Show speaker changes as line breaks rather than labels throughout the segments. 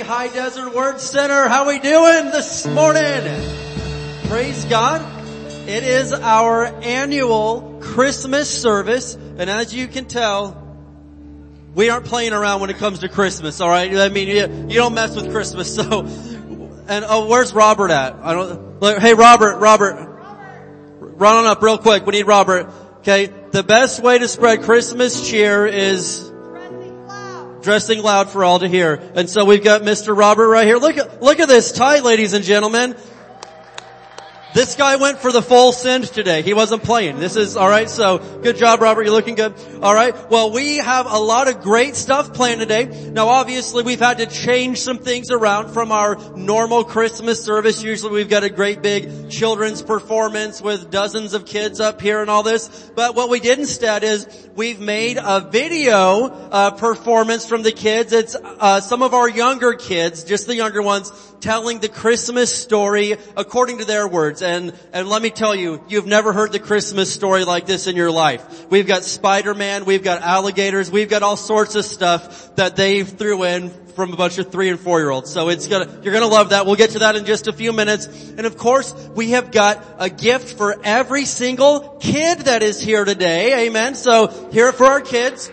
High Desert Word Center. How we doing this morning? Praise God. It is our annual Christmas service, and as you can tell, we aren't playing around when it comes to Christmas, alright? I mean, you, you don't mess with Christmas, so, and oh, where's Robert at? I don't, look, hey Robert, Robert, run on up real quick, we need Robert. Okay, the best way to spread Christmas cheer is dressing loud for all to hear. And so we've got Mr. Robert right here. Look at, look at this tie, ladies and gentlemen. This guy went for the full send today. He wasn't playing. This is alright, so good job Robert, you're looking good. Alright, well we have a lot of great stuff planned today. Now obviously we've had to change some things around from our normal Christmas service. Usually we've got a great big children's performance with dozens of kids up here and all this. But what we did instead is we've made a video uh, performance from the kids. It's uh, some of our younger kids, just the younger ones, telling the Christmas story according to their words. And, and let me tell you, you've never heard the Christmas story like this in your life. We've got Spider-Man, we've got alligators, we've got all sorts of stuff that they threw in from a bunch of three and four year olds. So it's gonna, you're gonna love that. We'll get to that in just a few minutes. And of course, we have got a gift for every single kid that is here today. Amen. So here for our kids.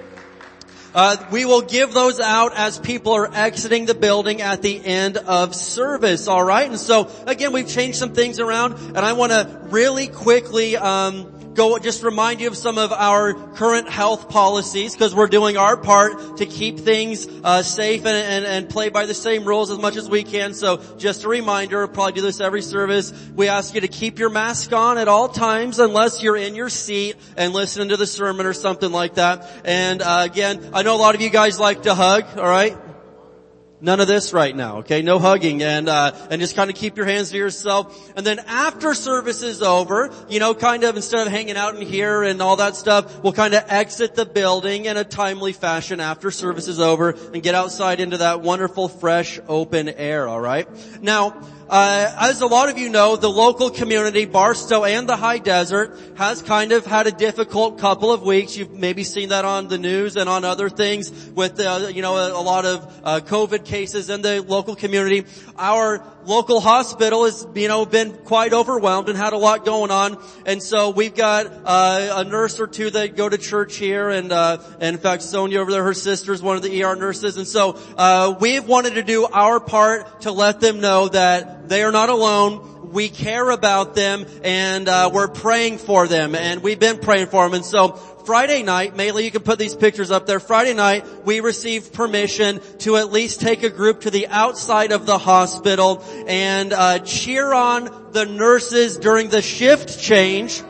Uh, we will give those out as people are exiting the building at the end of service. All right, and so again, we've changed some things around, and I want to really quickly um, go just remind you of some of our current health policies because we're doing our part to keep things uh, safe and, and, and play by the same rules as much as we can. So just a reminder, we'll probably do this every service. We ask you to keep your mask on at all times unless you're in your seat and listening to the sermon or something like that. And uh, again, I know a lot of you guys like to hug. All right. None of this right now, okay? No hugging and, uh, and just kind of keep your hands to yourself. And then after service is over, you know, kind of instead of hanging out in here and all that stuff, we'll kind of exit the building in a timely fashion after service is over and get outside into that wonderful, fresh, open air, alright? Now, uh, as a lot of you know, the local community, Barstow and the High Desert, has kind of had a difficult couple of weeks. You've maybe seen that on the news and on other things with, uh, you know, a, a lot of uh, COVID cases in the local community. Our local hospital has, you know, been quite overwhelmed and had a lot going on. And so we've got uh, a nurse or two that go to church here, and, uh, and in fact, Sonia over there, her sister is one of the ER nurses. And so uh, we've wanted to do our part to let them know that they are not alone. We care about them and uh, we're praying for them and we've been praying for them. And so Friday night, mainly you can put these pictures up there. Friday night, we received permission to at least take a group to the outside of the hospital and uh, cheer on the nurses during the shift change.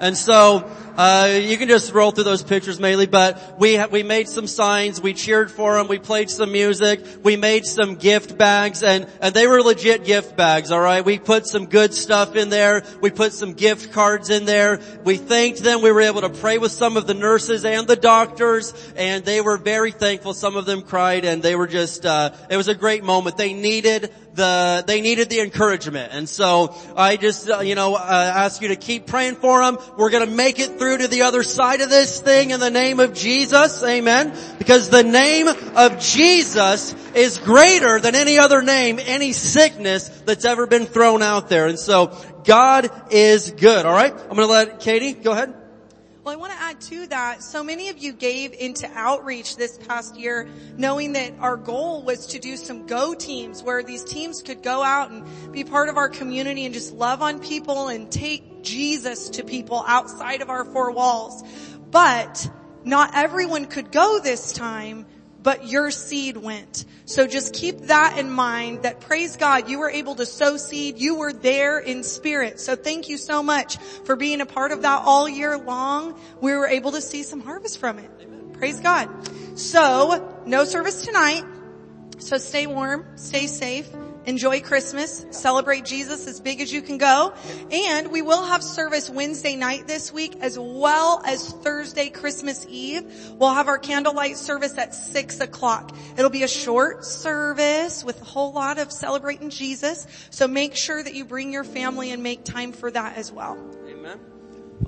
And so, uh, you can just roll through those pictures mainly, but we ha- we made some signs, we cheered for them, we played some music, we made some gift bags, and and they were legit gift bags. All right, we put some good stuff in there. We put some gift cards in there. We thanked them. We were able to pray with some of the nurses and the doctors, and they were very thankful. Some of them cried, and they were just. Uh, it was a great moment. They needed the they needed the encouragement, and so I just uh, you know uh, ask you to keep praying for them. We're going to make it through to the other side of this thing in the name of Jesus, Amen. Because the name of Jesus is greater than any other name, any sickness that's ever been thrown out there, and so God is good. All right, I'm going to let Katie go ahead.
Well, I want to add to that. So many of you gave into outreach this past year, knowing that our goal was to do some go teams where these teams could go out and be part of our community and just love on people and take Jesus to people outside of our four walls. But not everyone could go this time, but your seed went. So just keep that in mind that praise God, you were able to sow seed. You were there in spirit. So thank you so much for being a part of that all year long. We were able to see some harvest from it. Praise God. So no service tonight. So stay warm, stay safe, enjoy Christmas, celebrate Jesus as big as you can go. And we will have service Wednesday night this week as well as Thursday, Christmas Eve. We'll have our candlelight service at six o'clock. It'll be a short service with a whole lot of celebrating Jesus. So make sure that you bring your family and make time for that as well.
Amen.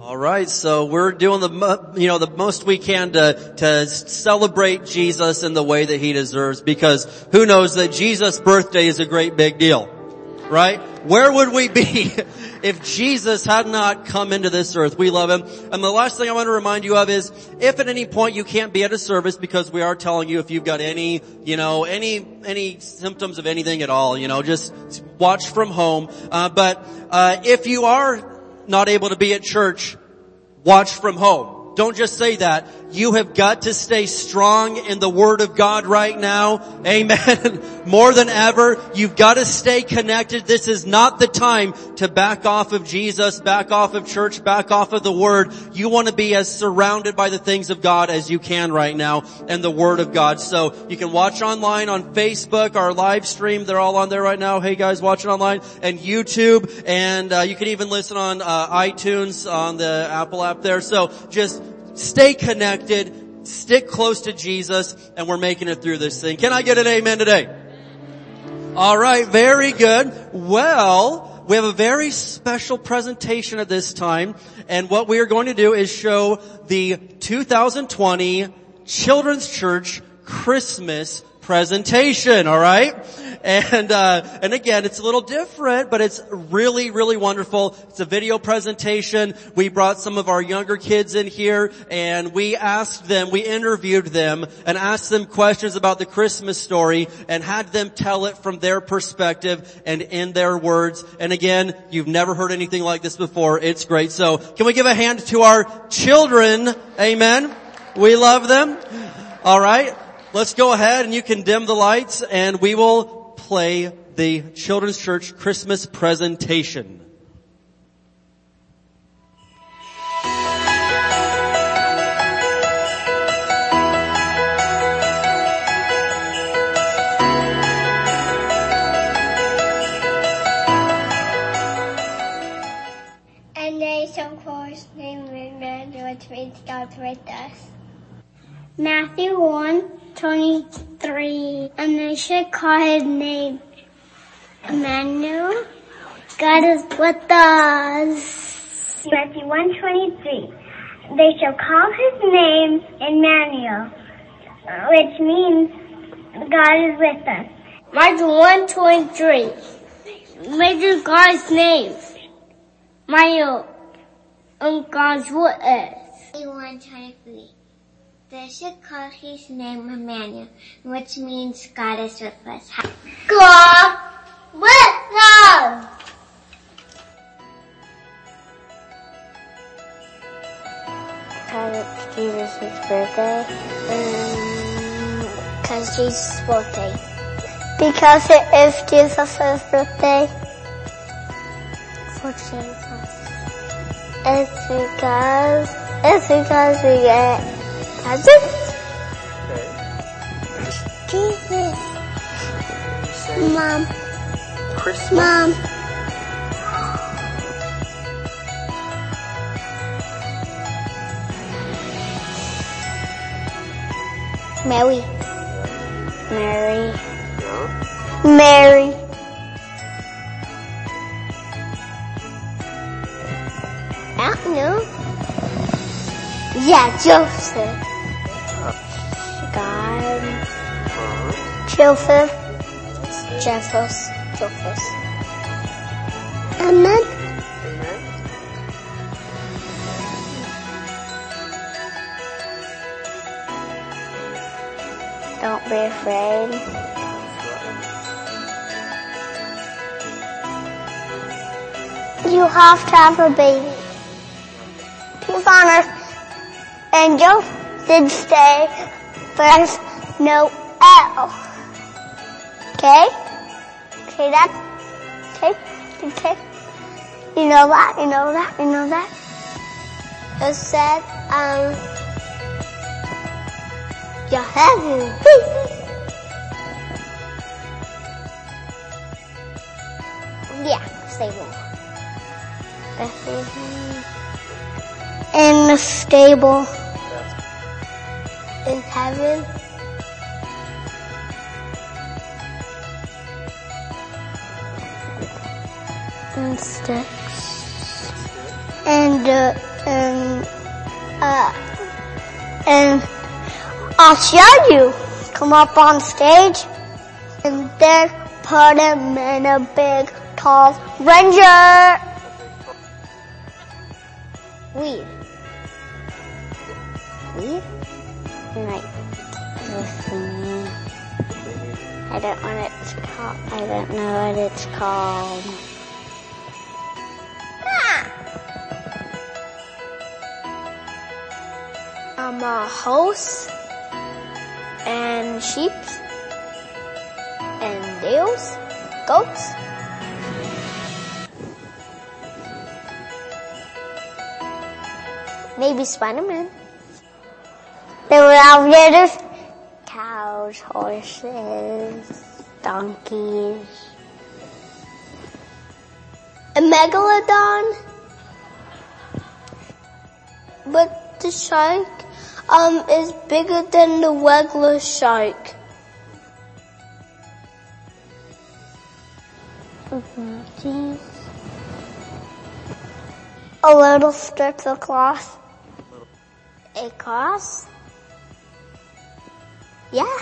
All right, so we're doing the you know the most we can to to celebrate Jesus in the way that he deserves because who knows that Jesus' birthday is a great big deal. Right? Where would we be if Jesus had not come into this earth? We love him. And the last thing I want to remind you of is if at any point you can't be at a service because we are telling you if you've got any, you know, any any symptoms of anything at all, you know, just watch from home. Uh, but uh, if you are not able to be at church, watch from home. Don't just say that. You have got to stay strong in the Word of God right now. Amen. More than ever, you've got to stay connected. This is not the time to back off of Jesus, back off of church, back off of the Word. You want to be as surrounded by the things of God as you can right now and the Word of God. So you can watch online on Facebook, our live stream. They're all on there right now. Hey guys, watching online and YouTube. And uh, you can even listen on uh, iTunes on the Apple app there. So just stay connected, stick close to Jesus, and we're making it through this thing. Can I get an amen today? All right, very good. Well, we have a very special presentation at this time, and what we are going to do is show the 2020 Children's Church Christmas presentation, all right? And uh, and again, it's a little different, but it's really really wonderful. It's a video presentation. We brought some of our younger kids in here, and we asked them, we interviewed them, and asked them questions about the Christmas story, and had them tell it from their perspective and in their words. And again, you've never heard anything like this before. It's great. So, can we give a hand to our children? Amen. We love them. All right let's go ahead and you can dim the lights and we will play the Children's Church Christmas presentation.
And they sung chorus named Emmanuel, which means God with us. Matthew 1, 23. And they should call his name Emmanuel. God is with us. Matthew 1, 23. They shall call his name Emmanuel, which means God is with us. Matthew 1, 23. Major God's name. Mario and God's with us. 123. They should call his name Emmanuel, which means God is with us. God with us! Because it's Jesus' birthday. Um, because Jesus' birthday. Because it is Jesus' birthday. For Jesus. It's because, it's because we get presents. Jesus. Mom,
Christmas.
mom. Mary. Mary. Mary. I don't know. Yeah, Joseph. Joseph. Joseph. Joseph. Amen. Don't be afraid. You have to have a baby. Peace on earth. Angels did stay, but no L. Okay? Okay, that's, okay, okay. You know that, you know that, you know that. It said, um, you have a Yeah, stable. In the stable in heaven. And sticks. And, uh, and, uh, and I'll show you. Come up on stage and then put him in a big tall ranger. Weed. Weed? Listen. I don't know what it's called. I don't know what it's called. I'm a horse and sheep and deers, goats. Maybe Spider-Man. There were alligators, cows, horses, donkeys, a megalodon. But the shark um is bigger than the regular shark. A little strip of cloth. A cloth? Yeah.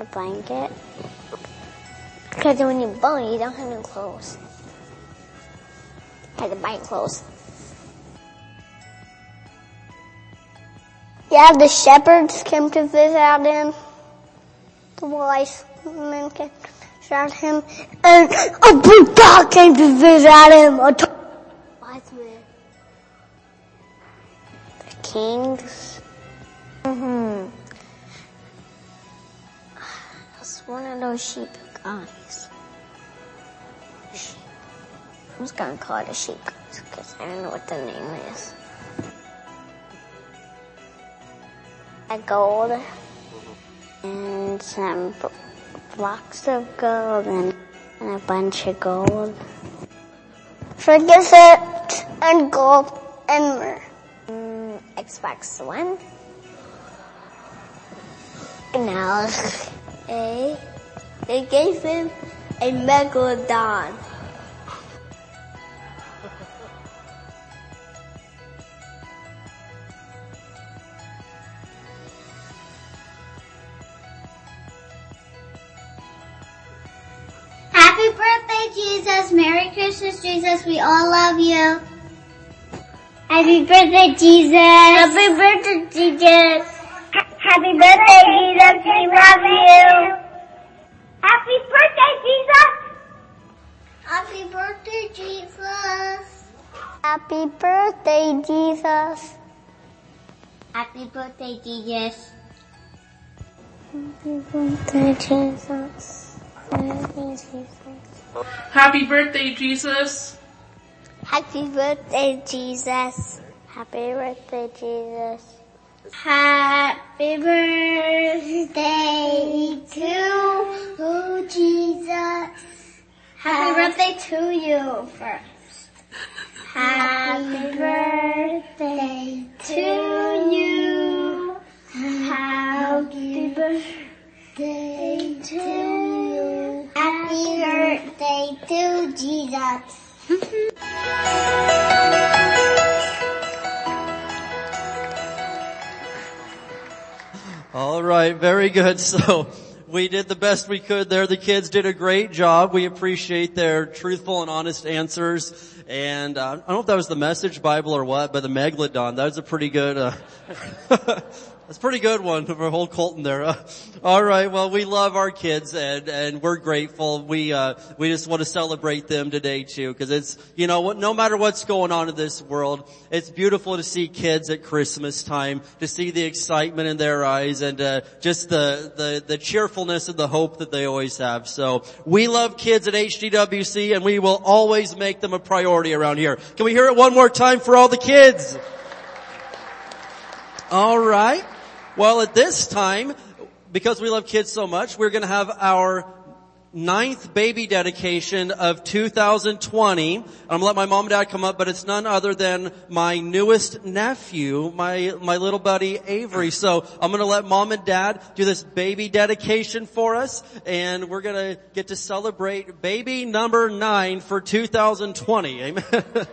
A blanket. Because when you're born, you don't have no clothes. Had to buy clothes. Yeah, the shepherds came to visit him. The wise men came to visit him. And a big dog came to visit him. A t- wise men. The kings. Mm-hmm. That's one of those sheep guys. I'm just gonna call it a sheep because I don't know what the name is. A gold and some blocks of gold and, and a bunch of gold. Frankincense and gold and myrrh. Mm, Xbox One. Now, a they gave him a megalodon. Jesus. We all love you. Happy birthday, Jesus. Happy birthday, Jesus. Happy birthday, Jesus. We love you. Happy birthday, Jesus. Happy birthday, Jesus. Happy birthday, Jesus. Happy birthday, Jesus. Happy birthday, Jesus.
Happy birthday, Jesus.
Happy birthday, Jesus. Happy birthday, Jesus. Happy birthday Jesus. Happy birthday to you, Jesus. Happy birthday to you first. Happy birthday to you. Happy birthday to you. Happy birthday to Jesus.
All right, very good. So we did the best we could there. The kids did a great job. We appreciate their truthful and honest answers. And uh, I don't know if that was the Message Bible or what, but the Megalodon, that was a pretty good. Uh, That's a pretty good one for a whole Colton there. Uh, all right. Well, we love our kids and, and we're grateful. We, uh, we just want to celebrate them today too because it's, you know, no matter what's going on in this world, it's beautiful to see kids at Christmas time, to see the excitement in their eyes and, uh, just the, the, the cheerfulness and the hope that they always have. So we love kids at HDWC and we will always make them a priority around here. Can we hear it one more time for all the kids? All right. Well, at this time, because we love kids so much, we're going to have our ninth baby dedication of 2020. I'm going to let my mom and dad come up, but it's none other than my newest nephew, my, my little buddy Avery. So I'm going to let mom and dad do this baby dedication for us, and we're going to get to celebrate baby number nine for 2020. Amen.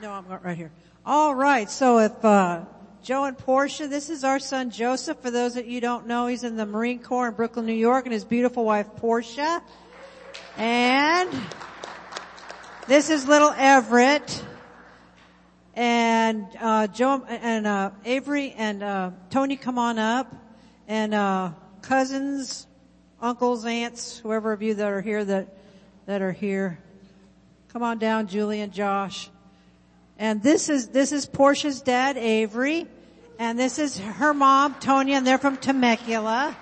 No, I'm right here. All right. So if uh, Joe and Portia, this is our son Joseph. For those that you don't know, he's in the Marine Corps in Brooklyn, New York, and his beautiful wife Portia. And this is little Everett. And uh, Joe and uh, Avery and uh, Tony, come on up. And uh, cousins, uncles, aunts, whoever of you that are here that that are here, come on down, Julie and Josh. And this is, this is Portia's dad, Avery. And this is her mom, Tonya, and they're from Temecula.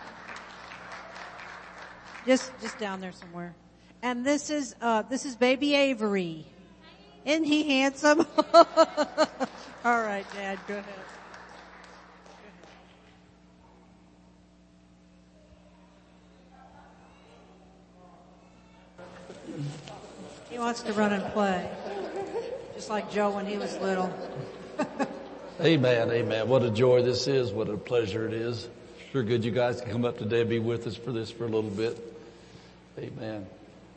Just, just down there somewhere. And this is, uh, this is baby Avery. Isn't he handsome? All right, dad, go ahead. He wants to run and play. Just like Joe when he was little.
Amen, amen. What a joy this is. What a pleasure it is. Sure good you guys can come up today and be with us for this for a little bit. Amen.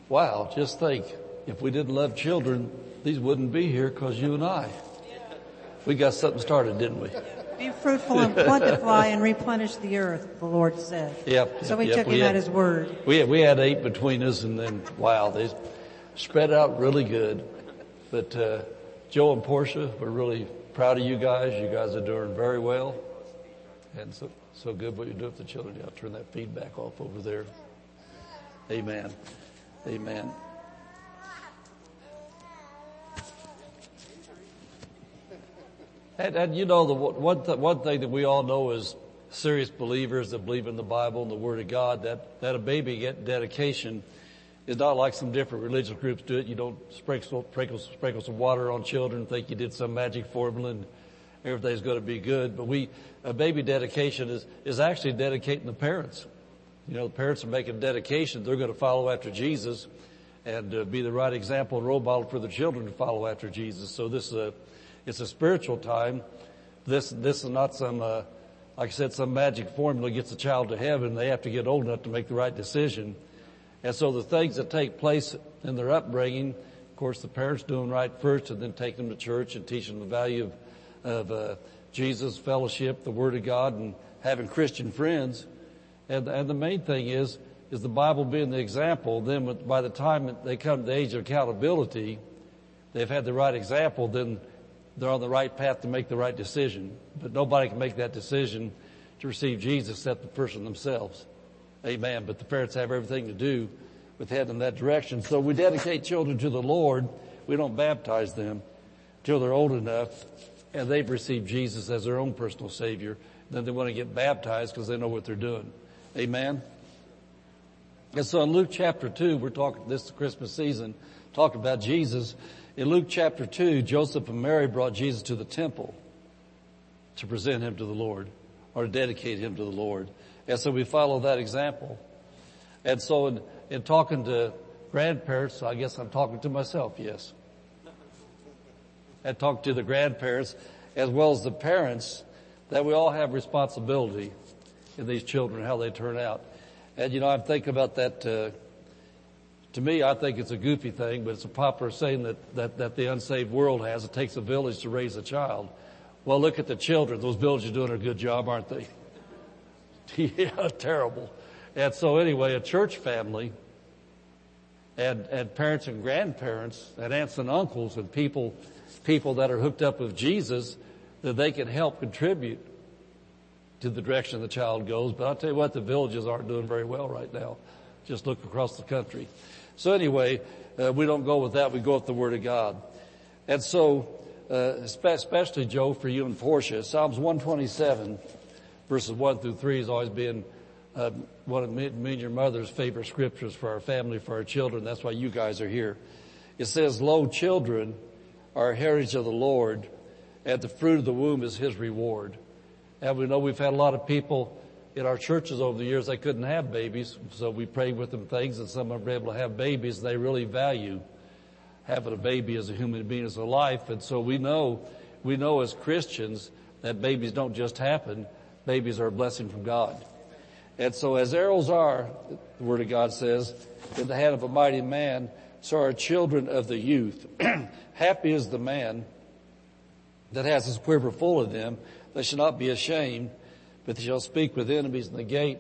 Wow, just think, if we didn't love children, these wouldn't be here because you and I. We got something started, didn't we?
Be fruitful and plentify and replenish the earth, the Lord said.
Yep.
So we
yep,
took him
had,
at his word.
We had, we had eight between us and then, wow, they spread out really good. But, uh, Joe and Portia, we're really proud of you guys. You guys are doing very well. And so, so good what you do with the children. I'll turn that feedback off over there. Amen. Amen. And, and you know, the one, th- one thing that we all know is serious believers that believe in the Bible and the Word of God, that, that a baby get dedication is not like some different religious groups do it. You don't sprinkle, sprinkle, sprinkle some water on children, think you did some magic formula and everything's going to be good. But we, a baby dedication is, is actually dedicating the parents. You know, the parents are making dedication. They're going to follow after Jesus and uh, be the right example and role model for the children to follow after Jesus. So this is a, it's a spiritual time. This, this is not some, uh, like I said, some magic formula gets a child to heaven. They have to get old enough to make the right decision. And so the things that take place in their upbringing, of course, the parents doing right first and then taking them to church and teaching them the value of, of uh, Jesus, fellowship, the Word of God, and having Christian friends. And, and the main thing is, is the Bible being the example. Then by the time they come to the age of accountability, they've had the right example, then they're on the right path to make the right decision. But nobody can make that decision to receive Jesus except the person themselves. Amen. But the parents have everything to do with heading in that direction. So we dedicate children to the Lord. We don't baptize them till they're old enough and they've received Jesus as their own personal Savior. Then they want to get baptized because they know what they're doing. Amen. And so in Luke chapter 2, we're talking this Christmas season, talking about Jesus. In Luke chapter 2, Joseph and Mary brought Jesus to the temple to present him to the Lord or to dedicate him to the Lord. And so we follow that example. And so in, in talking to grandparents, I guess I'm talking to myself, yes. And talk to the grandparents as well as the parents that we all have responsibility in these children, how they turn out. And you know, I'm thinking about that, uh, to me, I think it's a goofy thing, but it's a popular saying that, that, that the unsaved world has. It takes a village to raise a child. Well, look at the children. Those villages are doing a good job, aren't they? yeah, terrible. And so anyway, a church family and, and parents and grandparents and aunts and uncles and people, people that are hooked up with Jesus, that they can help contribute to the direction the child goes. But I'll tell you what, the villages aren't doing very well right now. Just look across the country. So anyway, uh, we don't go with that. We go with the Word of God. And so, uh, especially Joe, for you and Portia, Psalms 127, verses 1 through 3 has always been uh, one of me, me and your mother's favorite scriptures for our family, for our children. That's why you guys are here. It says, Lo, children are a heritage of the Lord, and the fruit of the womb is His reward. And we know we've had a lot of people in our churches over the years, they couldn't have babies, so we prayed with them things and some of them were able to have babies. They really value having a baby as a human being, as a life. And so we know, we know as Christians that babies don't just happen. Babies are a blessing from God. And so as arrows are, the Word of God says, in the hand of a mighty man, so are children of the youth. Happy is the man that has his quiver full of them. They shall not be ashamed, but they shall speak with enemies in the gate.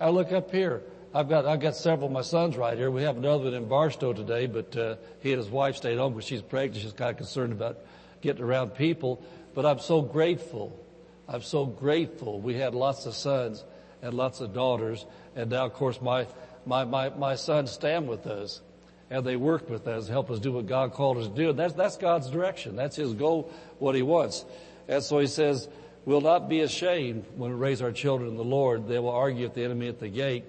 I look up here. I've got, I've got several of my sons right here. We have another one in Barstow today, but, uh, he and his wife stayed home because she's pregnant. She's kind of concerned about getting around people. But I'm so grateful. I'm so grateful. We had lots of sons and lots of daughters. And now, of course, my, my, my, my sons stand with us and they work with us, help us do what God called us to do. And that's, that's God's direction. That's His goal, what He wants. And so He says, we'll not be ashamed when we raise our children in the Lord. They will argue with the enemy at the gate.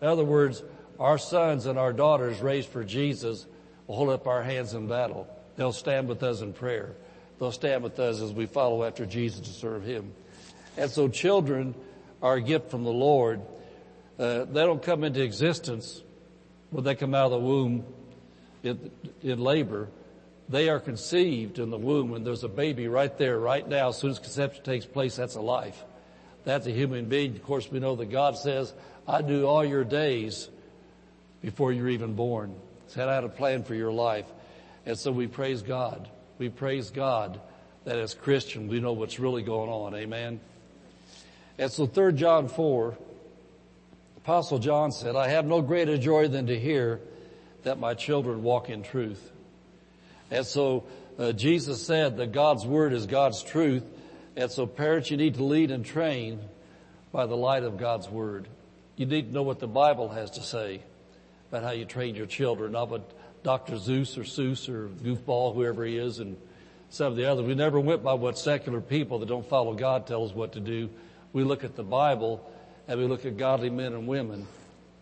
In other words, our sons and our daughters raised for Jesus will hold up our hands in battle. They'll stand with us in prayer. They'll stand with us as we follow after Jesus to serve Him. And so children are a gift from the Lord. Uh, they don't come into existence when they come out of the womb in, in labor. They are conceived in the womb and there's a baby right there, right now. As soon as conception takes place, that's a life. That's a human being. Of course, we know that God says, I do all your days before you're even born. Said I had a plan for your life. And so we praise God. We praise God that as Christians we know what's really going on. Amen. And so 3 John 4, Apostle John said, I have no greater joy than to hear that my children walk in truth. And so uh, Jesus said that God's word is God's truth. And so parents, you need to lead and train by the light of God's word. You need to know what the Bible has to say about how you train your children, not what Dr. Zeus or Seuss or Goofball, whoever he is, and some of the others. We never went by what secular people that don't follow God tell us what to do. We look at the Bible and we look at godly men and women.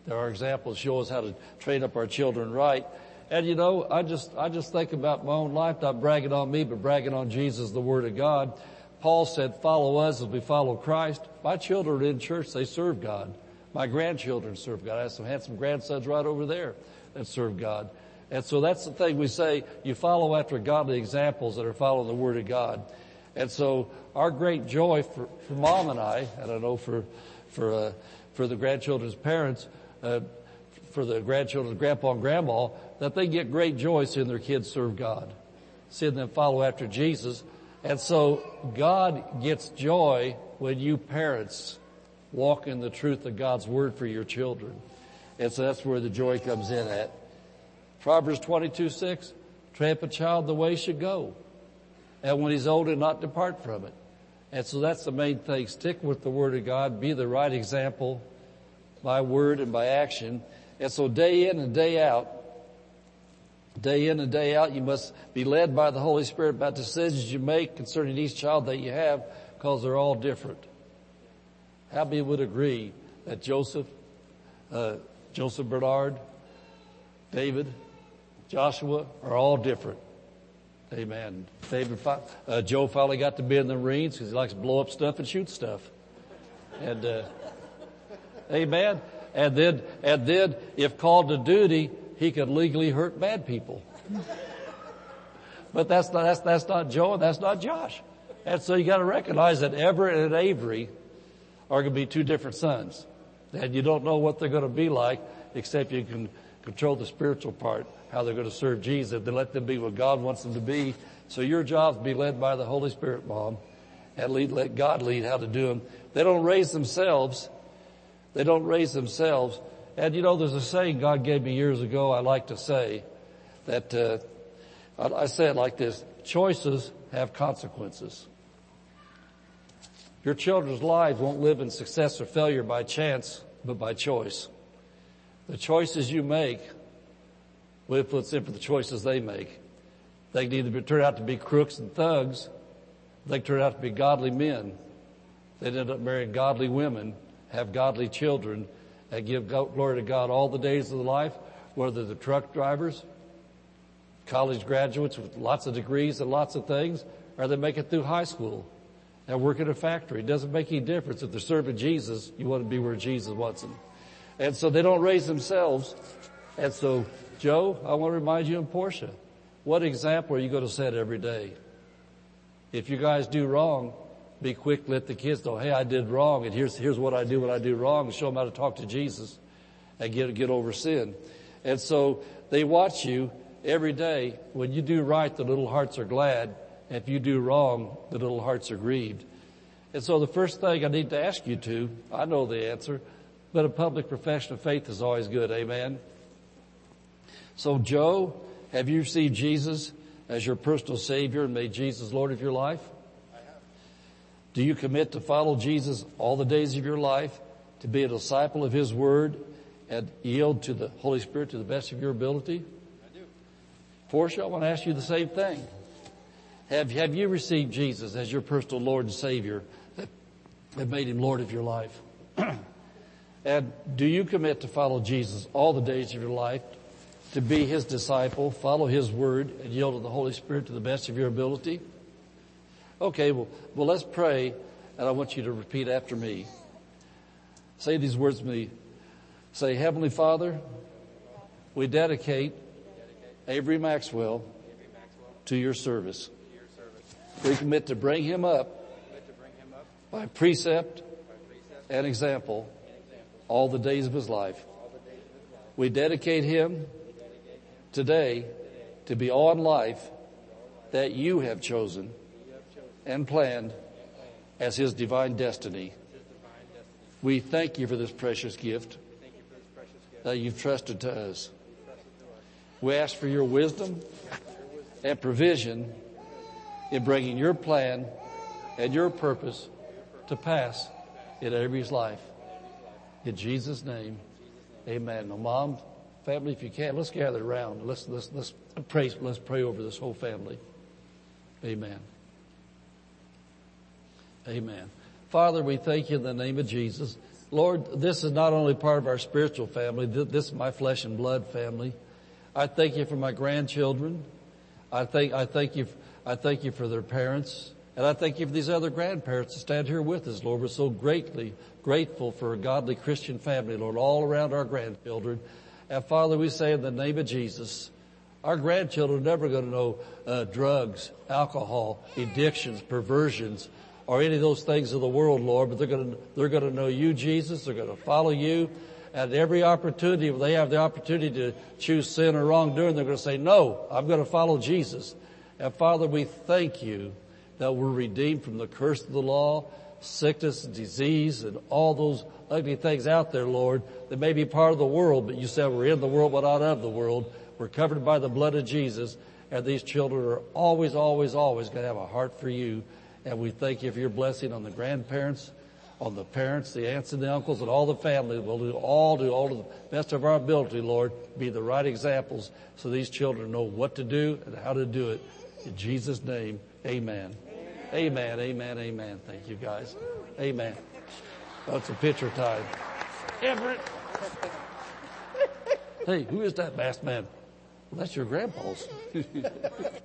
There are examples show us how to train up our children right. And you know, I just, I just think about my own life, not bragging on me, but bragging on Jesus, the Word of God. Paul said, follow us as we follow Christ. My children in church, they serve God. My grandchildren serve God. I have some handsome grandsons right over there that serve God. And so that's the thing we say, you follow after godly examples that are following the Word of God. And so our great joy for, for mom and I, and I know for, for, uh, for the grandchildren's parents, uh, for the grandchildren's grandpa and grandma, that they get great joy seeing their kids serve God, seeing them follow after Jesus. And so God gets joy when you parents walk in the truth of God's word for your children. And so that's where the joy comes in at. Proverbs 22, 6, tramp a child the way he should go. And when he's older, not depart from it. And so that's the main thing. Stick with the word of God. Be the right example by word and by action. And so day in and day out, day in and day out, you must be led by the Holy Spirit about decisions you make concerning each child that you have because they're all different. How many would agree that Joseph, uh, Joseph Bernard, David, Joshua are all different? Amen. David, uh, Joe finally got to be in the Marines because he likes to blow up stuff and shoot stuff. And, uh, amen. And then, and then if called to duty, he could legally hurt bad people. But that's not, that's, that's not Joe and that's not Josh. And so you gotta recognize that Everett and Avery are gonna be two different sons. And you don't know what they're gonna be like except you can control the spiritual part, how they're gonna serve Jesus, to let them be what God wants them to be. So your job is to be led by the Holy Spirit, Mom, and lead, let God lead how to do them. They don't raise themselves. They don't raise themselves. And you know, there's a saying God gave me years ago I like to say that, uh, I, I say it like this, choices have consequences. Your children's lives won't live in success or failure by chance, but by choice. The choices you make will influence them for the choices they make. They can either turn out to be crooks and thugs, they turn out to be godly men. They end up marrying godly women, have godly children, and give glory to God all the days of their life, whether they're truck drivers, college graduates with lots of degrees and lots of things, or they make it through high school and work in a factory. It doesn't make any difference. If they're serving Jesus, you want to be where Jesus wants them. And so they don't raise themselves. And so, Joe, I want to remind you and Portia, what example are you going to set every day? If you guys do wrong, be quick, let the kids know, hey, I did wrong, and here's, here's what I do when I do wrong, and show them how to talk to Jesus and get, get over sin. And so they watch you every day. When you do right, the little hearts are glad. If you do wrong, the little hearts are grieved. And so the first thing I need to ask you to, I know the answer, but a public profession of faith is always good. Amen. So Joe, have you received Jesus as your personal savior and made Jesus Lord of your life? I have. Do you commit to follow Jesus all the days of your life, to be a disciple of His Word, and yield to the Holy Spirit to the best of your ability? I do. Portia, I want to ask you the same thing. Have, have you received Jesus as your personal Lord and Savior that, that made Him Lord of your life? and do you commit to follow Jesus all the days of your life, to be His disciple, follow His Word, and yield to the Holy Spirit to the best of your ability? Okay, well, well, let's pray, and I want you to repeat after me. Say these words to me. Say, Heavenly Father, we dedicate Avery Maxwell to your service. We commit to bring him up by precept and example all the days of his life. We dedicate him today to be on life that you have chosen and planned as his divine destiny. We thank you for this precious gift that you've trusted to us. We ask for your wisdom and provision in bringing your plan and your purpose to pass in Avery's life. In Jesus' name, amen. Now, mom, family, if you can, let's gather around. Let's, let's, let's pray, let's pray over this whole family. Amen. Amen. Father, we thank you in the name of Jesus. Lord, this is not only part of our spiritual family, this is my flesh and blood family. I thank you for my grandchildren. I thank, I thank you, I thank you for their parents. And I thank you for these other grandparents that stand here with us, Lord. We're so greatly grateful for a godly Christian family, Lord, all around our grandchildren. And Father, we say in the name of Jesus, Our grandchildren are never going to know uh, drugs, alcohol, addictions, perversions, or any of those things of the world, Lord. But they're going to they're going to know you, Jesus. They're going to follow you. At every opportunity, when they have the opportunity to choose sin or wrongdoing, they're going to say, "No, I'm going to follow Jesus." And Father, we thank you that we're redeemed from the curse of the law, sickness, and disease, and all those ugly things out there, Lord, that may be part of the world, but you said we're in the world but not of the world. We're covered by the blood of Jesus, and these children are always, always, always going to have a heart for you. And we thank you for your blessing on the grandparents, on the parents, the aunts and the uncles, and all the family. We'll do all do all to the best of our ability, Lord, be the right examples so these children know what to do and how to do it. In Jesus' name, amen. Amen, amen, amen. Thank you guys. Amen. Oh, that's a picture time. Everett. Hey, who is that masked man? Well, that's your grandpa's.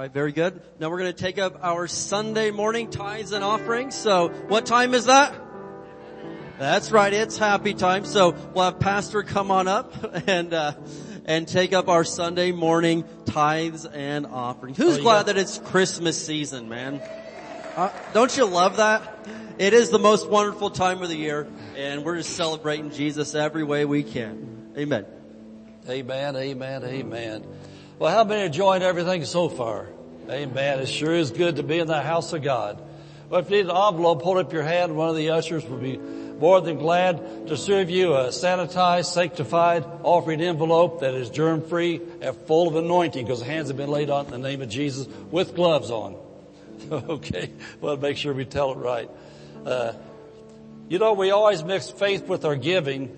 right, very good. Now we're going to take up our Sunday morning tithes and offerings. So what time is that? That's right, it's happy time. So we'll have Pastor come on up and, uh, and take up our Sunday morning tithes and offerings. Who's
Oh,
glad
got-
that it's Christmas season, man? Uh, don't you love that? It is the most wonderful time of the year and we're just celebrating Jesus every way we can. Amen.
Amen, amen, amen. Well, how many enjoyed everything so far? Amen. It sure is good to be in the house of God. Well, if you need an envelope, hold up your hand. One of the ushers will be more than glad to serve you a sanitized, sanctified offering envelope that is germ-free and full of anointing because the hands have been laid on in the name of Jesus with gloves on. okay. Well, make sure we tell it right. Uh, you know, we always mix faith with our giving.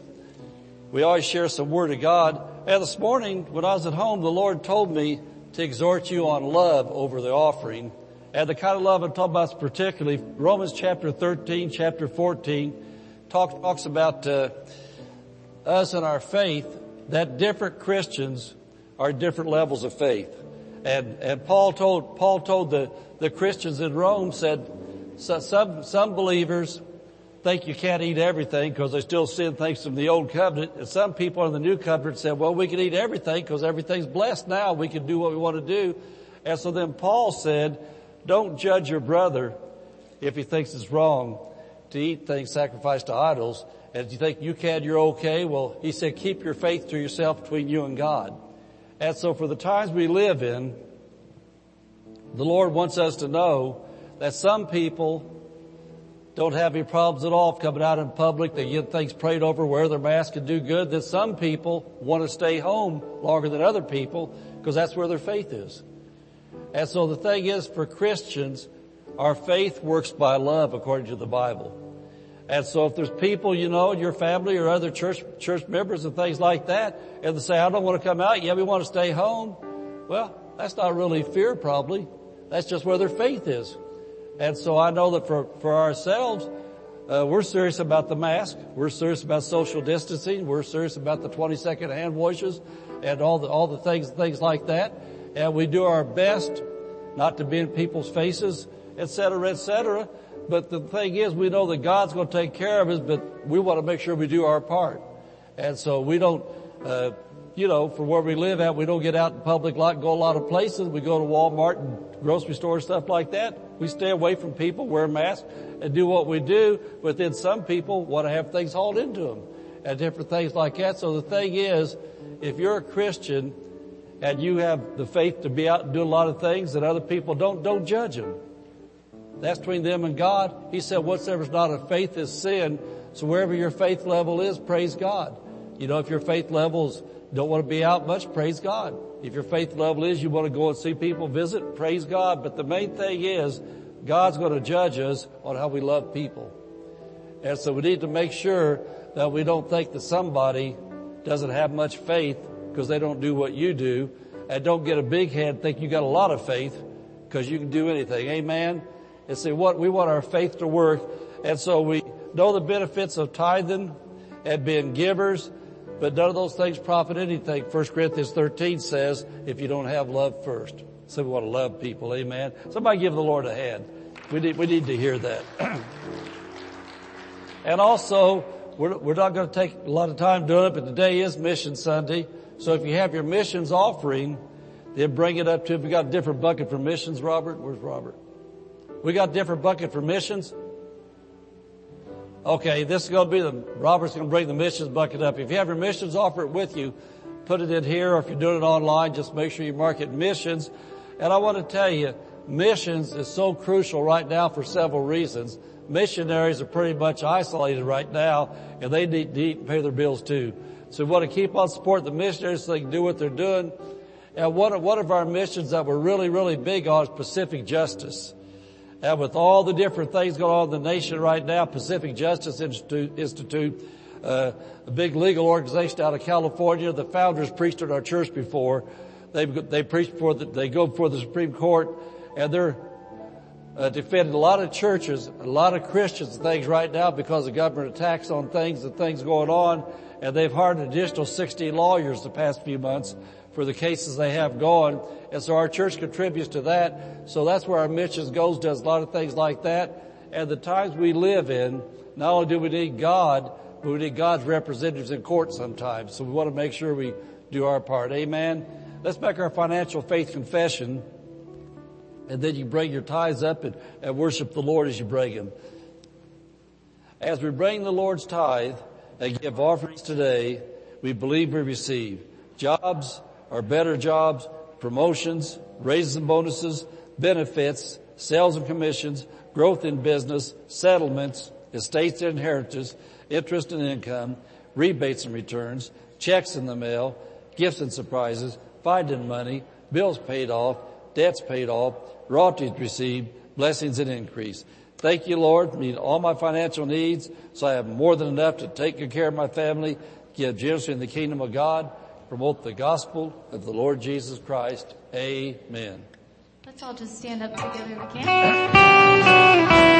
We always share some word of God. And this morning, when I was at home, the Lord told me to exhort you on love over the offering. And the kind of love I'm talking about is particularly Romans chapter 13, chapter 14, talk, talks about uh, us and our faith, that different Christians are different levels of faith. And, and Paul told, Paul told the, the Christians in Rome said, so, some, some believers think you can't eat everything because they still sin things from the old covenant. And some people in the new covenant said, well, we can eat everything because everything's blessed now. We can do what we want to do. And so then Paul said, don't judge your brother if he thinks it's wrong to eat things sacrificed to idols. And if you think you can, you're okay. Well, he said, keep your faith to yourself between you and God. And so for the times we live in, the Lord wants us to know that some people don't have any problems at all coming out in public. They get things prayed over, wear their mask and do good. That some people want to stay home longer than other people because that's where their faith is. And so the thing is for Christians, our faith works by love according to the Bible. And so if there's people you know in your family or other church, church members and things like that, and they say, I don't want to come out, yeah, we want to stay home. Well, that's not really fear probably. That's just where their faith is. And so I know that for, for ourselves, uh, we're serious about the mask. We're serious about social distancing. We're serious about the 20 second hand washes and all the, all the things, things like that. And we do our best not to be in people's faces, et cetera, et cetera. But the thing is, we know that God's going to take care of us, but we want to make sure we do our part. And so we don't, uh, you know, for where we live at, we don't get out in public lot, go a lot of places. We go to Walmart and grocery stores, stuff like that. We stay away from people, wear masks, and do what we do. But then some people want to have things hauled into them and different things like that. So the thing is, if you're a Christian and you have the faith to be out and do a lot of things that other people don't, don't judge them. That's between them and God. He said, whatsoever's not of faith is sin. So wherever your faith level is, praise God. You know, if your faith levels don't want to be out much, praise God. If your faith level is you want to go and see people visit, praise God. But the main thing is God's going to judge us on how we love people. And so we need to make sure that we don't think that somebody doesn't have much faith because they don't do what you do and don't get a big head think you got a lot of faith because you can do anything. Amen. And say what we want our faith to work. And so we know the benefits of tithing and being givers, but none of those things profit anything. 1 Corinthians 13 says, if you don't have love first. So we want to love people. Amen. Somebody give the Lord a hand. We need, we need to hear that. and also, we're, we're not going to take a lot of time doing it, but today is Mission Sunday. So if you have your missions offering, then bring it up to, we got a different bucket for missions, Robert. Where's Robert? We got a different bucket for missions. Okay, this is going to be the, Robert's going to bring the missions bucket up. If you have your missions, offer it with you. Put it in here, or if you're doing it online, just make sure you mark it missions. And I want to tell you, missions is so crucial right now for several reasons. Missionaries are pretty much isolated right now, and they need to eat and pay their bills too. So we want to keep on supporting the missionaries so they can do what they're doing. And one of, one of our missions that we're really, really big on is Pacific Justice. And with all the different things going on in the nation right now, Pacific Justice Institute, Institute uh, a big legal organization out of California, the founders preached at our church before. They, they preach before the, they go before the Supreme Court and they're uh, defending a lot of churches, a lot of Christians and things right now because of government attacks on things and things going on. And they've hired an additional 60 lawyers the past few months for the cases they have going. And so our church contributes to that. So that's where our missions goes, does a lot of things like that. And the times we live in, not only do we need God, but we need God's representatives in court sometimes. So we want to make sure we do our part. Amen. Let's make our financial faith confession. And then you bring your tithes up and, and worship the Lord as you bring them. As we bring the Lord's tithe and give offerings today, we believe we receive jobs or better jobs, promotions, raises and bonuses, benefits, sales and commissions, growth in business, settlements, estates and inheritance, interest and income, rebates and returns, checks in the mail, gifts and surprises, finding money, bills paid off, debts paid off, royalties received, blessings and increase. Thank you, Lord, meet all my financial needs so I have more than enough to take good care of my family, give generously in the kingdom of God, promote the gospel of the Lord Jesus Christ. Amen.
Let's all just stand up together if we can.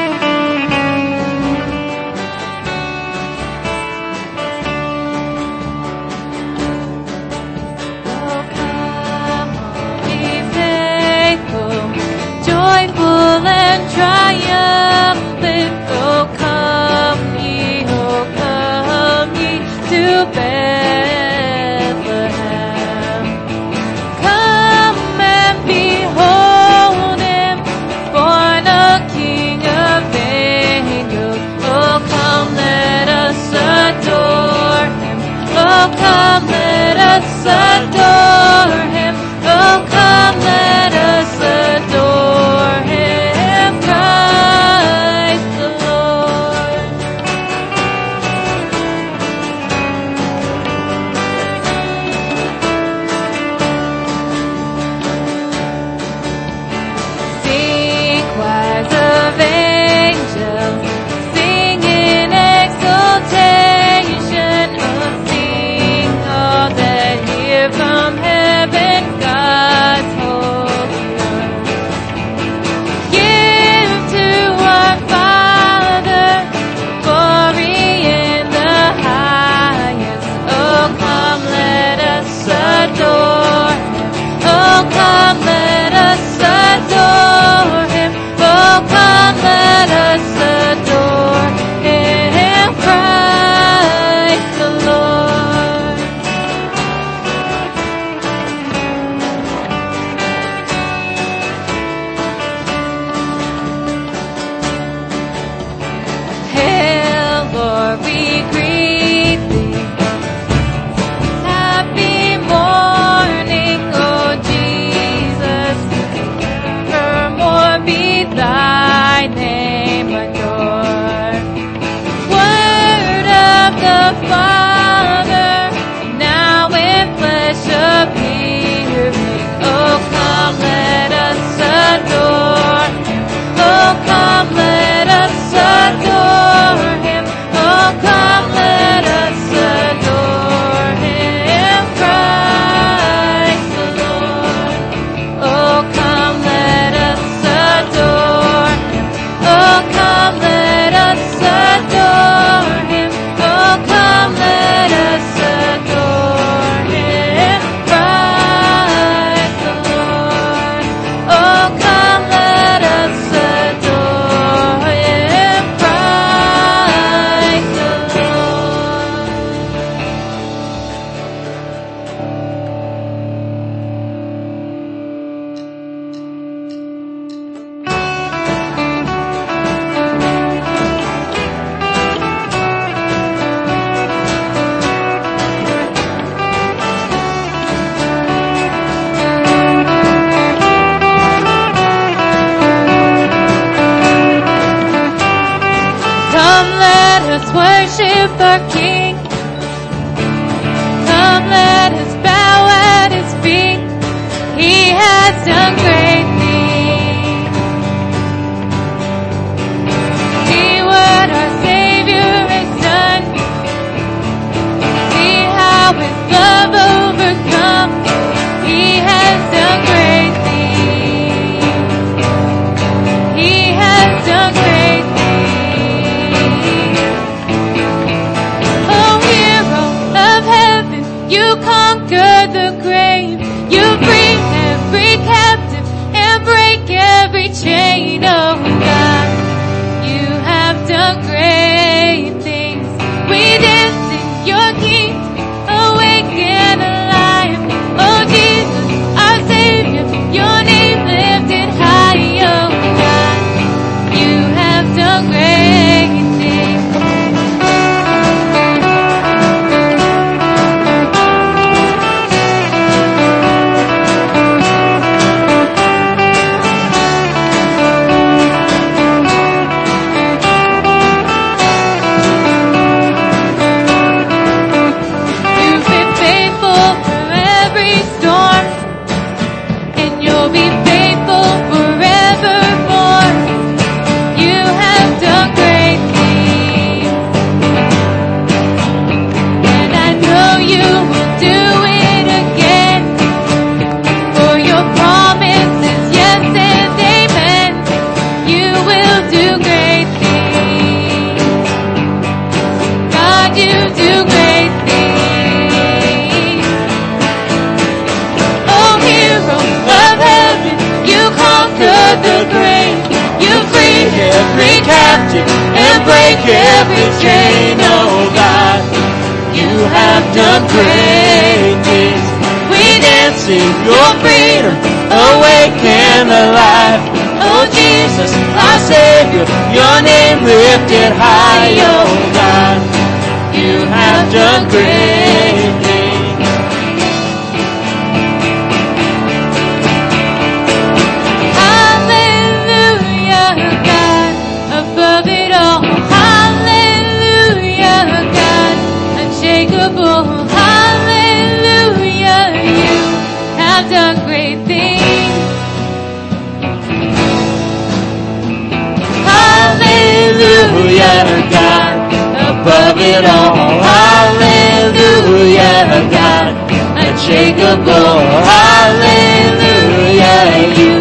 Hallelujah, God, above it all. Hallelujah, God, unshakable. Hallelujah, you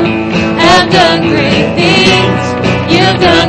have done great things. You've done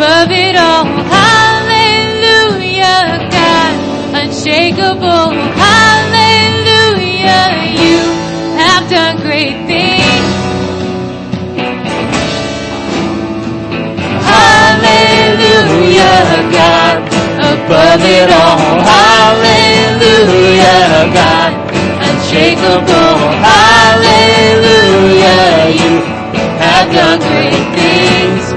Above it all. Hallelujah, God, unshakable. Hallelujah, you have done great things. Hallelujah, God, above it all. Hallelujah, God, unshakable. Hallelujah, you have done great things.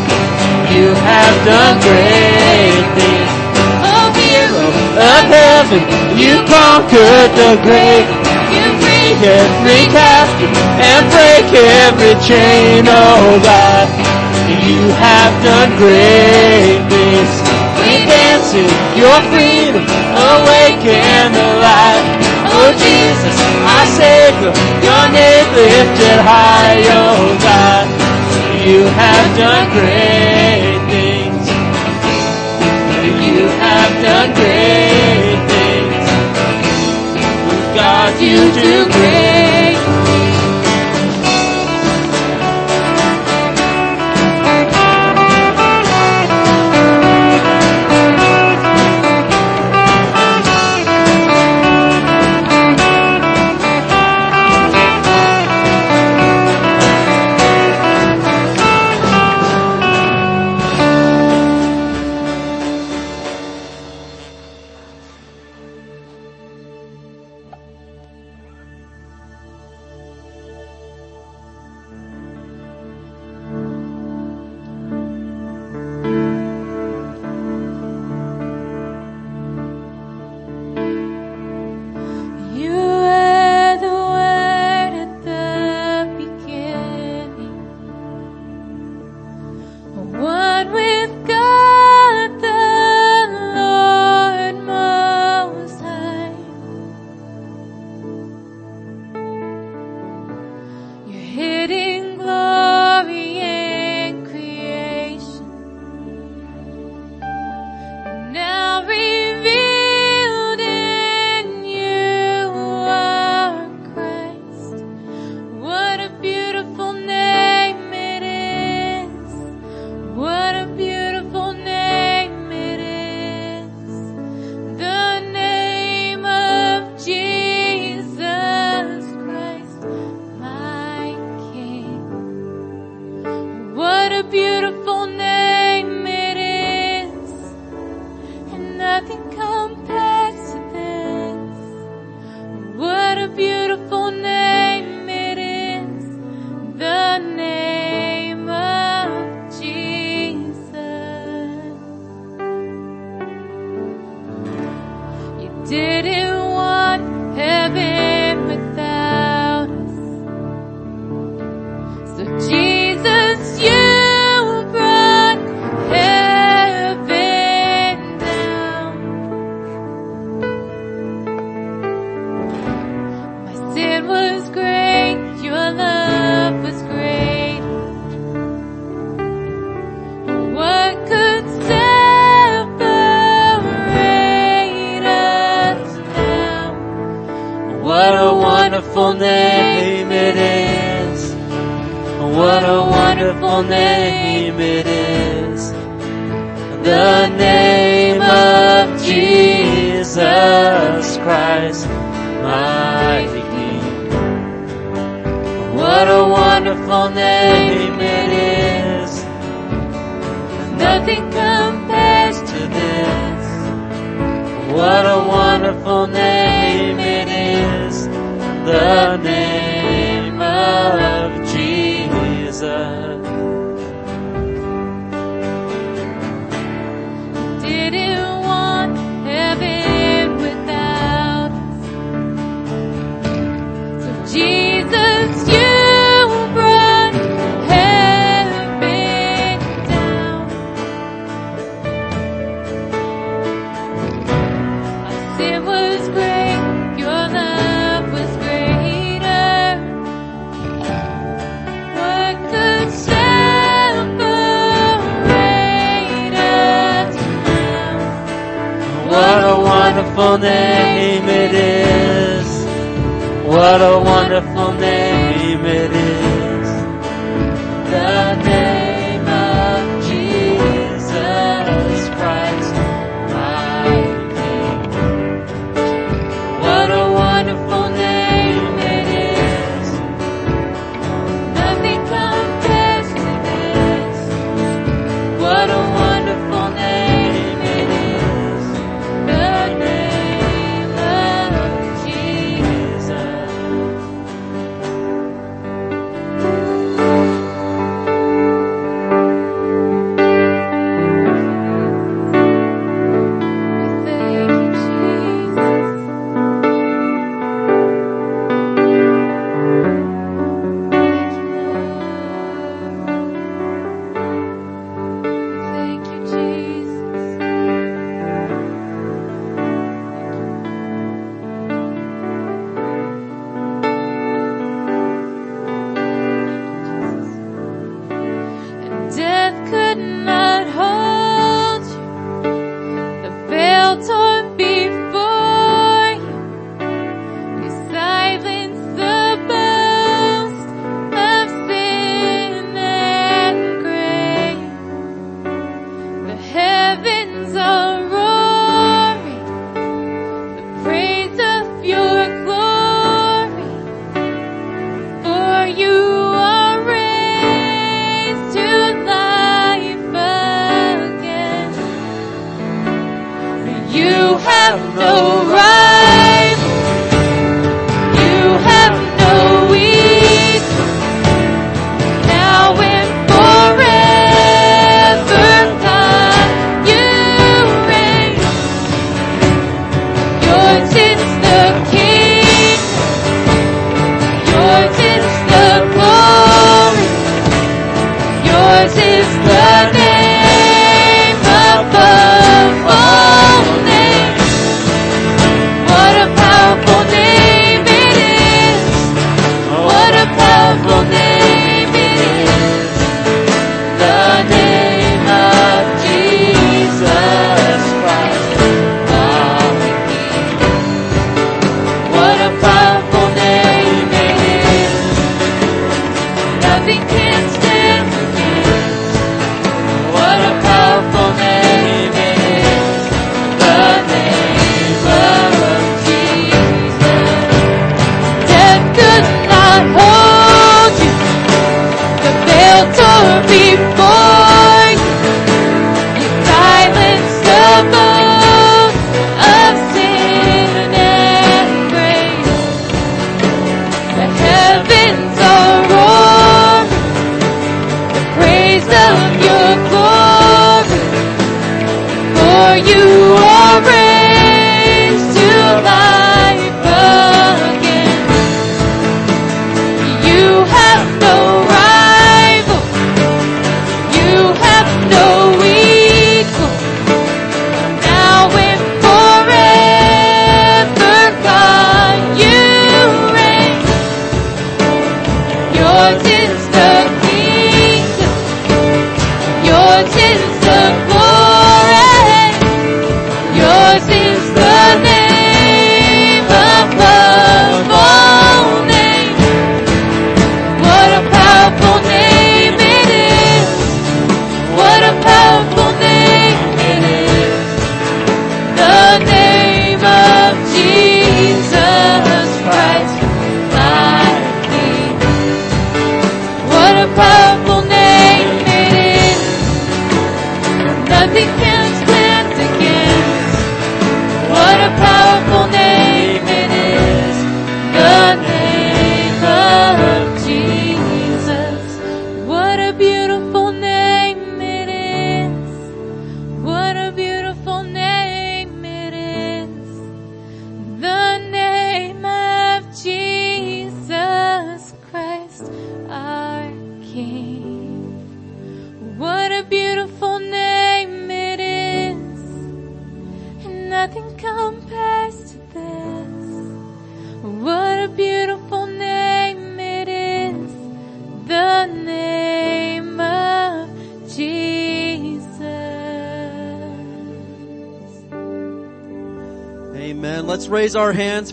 you have done great things. Oh hero of heaven, you conquered the grave. You free every captive and break every chain. Oh God. You have done great things. We dance in your freedom, awake and alive. Oh Jesus, our Savior, your name lifted high, oh God. You have done great done great things. God, you do great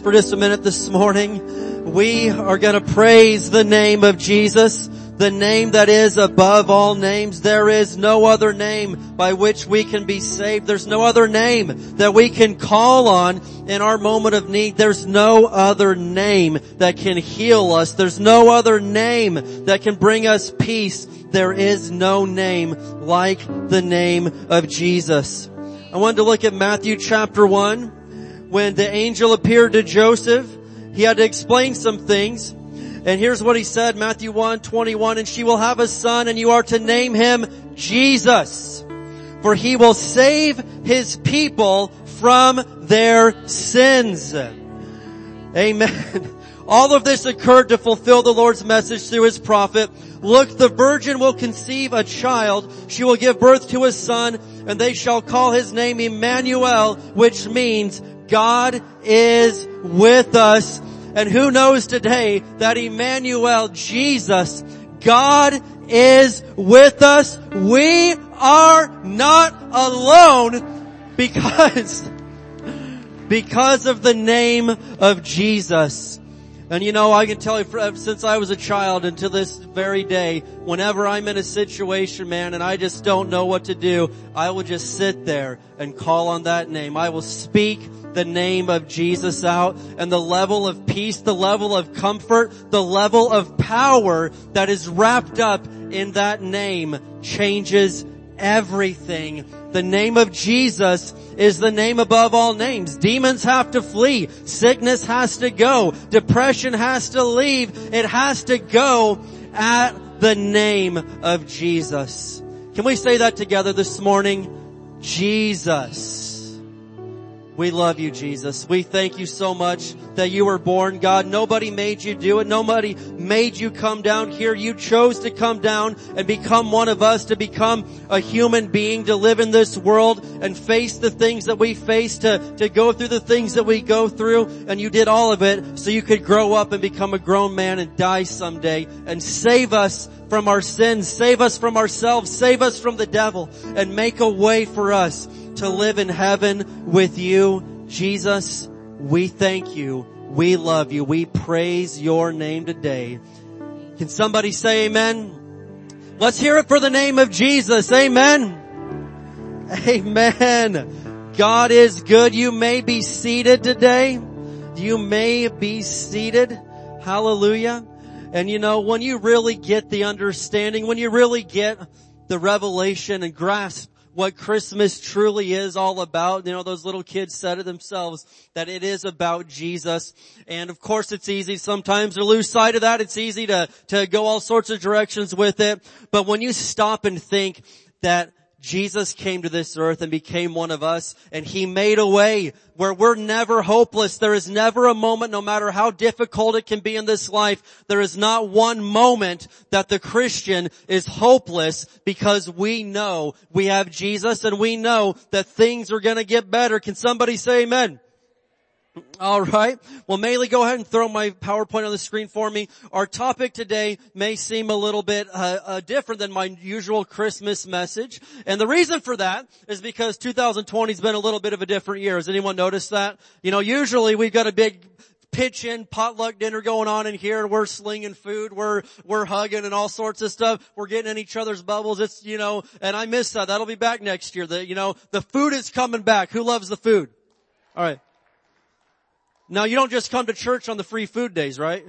for
just a minute this morning. We are going to praise the name of Jesus, the name that is above all names. There is no other name by which we can be saved. There's no other name that we can call on in our moment of need. There's no other name that can heal us. There's no other name that can bring us peace. There is no name like the name of Jesus. I wanted to look at Matthew chapter 1 when the angel appeared to Joseph, he had to explain some things. And here's what he said, Matthew 1, 21, and she will have a son and you are to name him Jesus. For he will save his people from their sins. Amen. All of this occurred to fulfill the Lord's message through his prophet. Look, the virgin will conceive a child. She will give birth to a son and they shall call his name Emmanuel, which means God is with us. And who knows today that Emmanuel, Jesus, God is with us. We are not alone because, because of the name of Jesus. And you know, I can tell you since I was a child until this very day, whenever I'm in a situation, man, and I just don't know what to do, I will just sit there and call on that name. I will speak the name of Jesus out and the level of peace, the level of comfort, the level of power that is wrapped up in that name changes everything. The name of Jesus is the name above all names. Demons have to flee. Sickness has to go. Depression has to leave. It has to go at the name of Jesus. Can we say that together this morning? Jesus. We love you, Jesus. We thank you so much that you were born, God. Nobody made you do it. Nobody made you come down here. You chose to come down and become one of us, to become a human being, to live in this world and face the things that we face, to, to go through the things that we go through. And you did all of it so you could grow up and become a grown man and die someday and save us from our sins, save us from ourselves, save us from the devil and make a way for us to live in heaven with you. Jesus, we thank you. We love you. We praise your name today. Can somebody say amen? Let's hear it for the name of Jesus. Amen. Amen. God is good. You may be seated today. You may be seated. Hallelujah. And you know, when you really get the understanding, when you really get the revelation and grasp what Christmas truly is all about. You know, those little kids said it themselves, that it is about Jesus. And of course it's easy sometimes to lose sight of that. It's easy to, to go all sorts of directions with it. But when you stop and think that Jesus came to this earth and became one of us and He made a way where we're never hopeless. There is never a moment, no matter how difficult it can be in this life, there is not one moment that the Christian is hopeless because we know we have Jesus and we know that things are gonna get better. Can somebody say amen? All right. Well, Maylee, go ahead and throw my PowerPoint on the screen for me. Our topic today may seem a little bit uh, uh, different than my usual Christmas message, and the reason for that is because 2020 has been a little bit of a different year. Has anyone noticed that? You know, usually we've got a big pitch in potluck dinner going on in here. We're slinging food. We're, we're hugging and all sorts of stuff. We're getting in each other's bubbles. It's, you know, and I miss that. That'll be back next year. The, you know, the food is coming back. Who loves the food? All right. Now you don't just come to church on the free food days, right?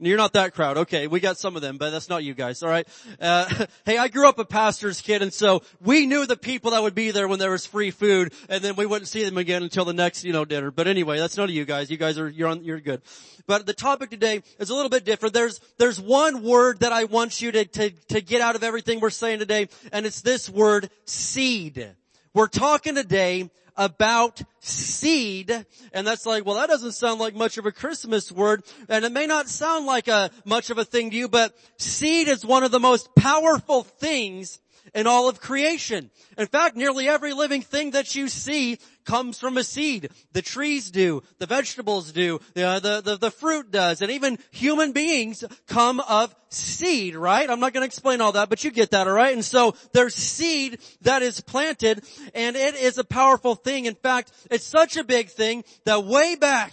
You're not that crowd. Okay, we got some of them, but that's not you guys, alright? Uh, hey, I grew up a pastor's kid and so we knew the people that would be there when there was free food and then we wouldn't see them again until the next, you know, dinner. But anyway, that's none of you guys. You guys are, you're on, you're good. But the topic today is a little bit different. There's, there's one word that I want you to, to, to get out of everything we're saying today and it's this word, seed. We're talking today about seed. And that's like, well, that doesn't sound like much of a Christmas word. And it may not sound like a much of a thing to you, but seed is one of the most powerful things in all of creation. In fact, nearly every living thing that you see comes from a seed. The trees do, the vegetables do, the, uh, the, the, the fruit does, and even human beings come of seed, right? I'm not to explain all that, but you get that, alright? And so there's seed that is planted, and it is a powerful thing. In fact, it's such a big thing that way back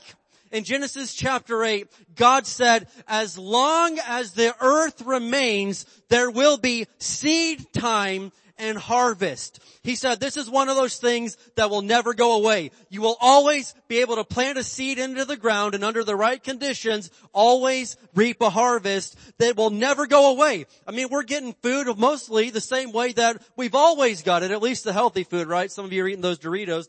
in Genesis chapter 8, God said, as long as the earth remains, there will be seed time and harvest. He said, this is one of those things that will never go away. You will always be able to plant a seed into the ground and under the right conditions, always reap a harvest that will never go away. I mean, we're getting food mostly the same way that we've always got it, at least the healthy food, right? Some of you are eating those Doritos.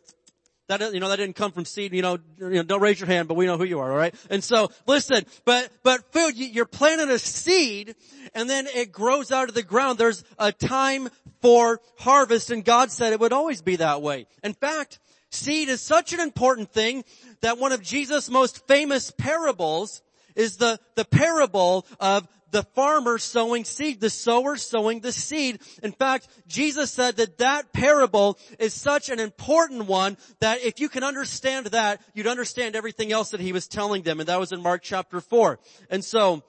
That, you know, that didn't come from seed, you know, you know, don't raise your hand, but we know who you are, alright? And so, listen, but, but food, you're planting a seed, and then it grows out of the ground. There's a time for harvest, and God said it would always be that way. In fact, seed is such an important thing that one of Jesus' most famous parables is the, the parable of the farmer sowing seed, the sower sowing the seed. In fact, Jesus said that that parable is such an important one that if you can understand that, you'd understand everything else that he was telling them. And that was in Mark chapter 4. And so,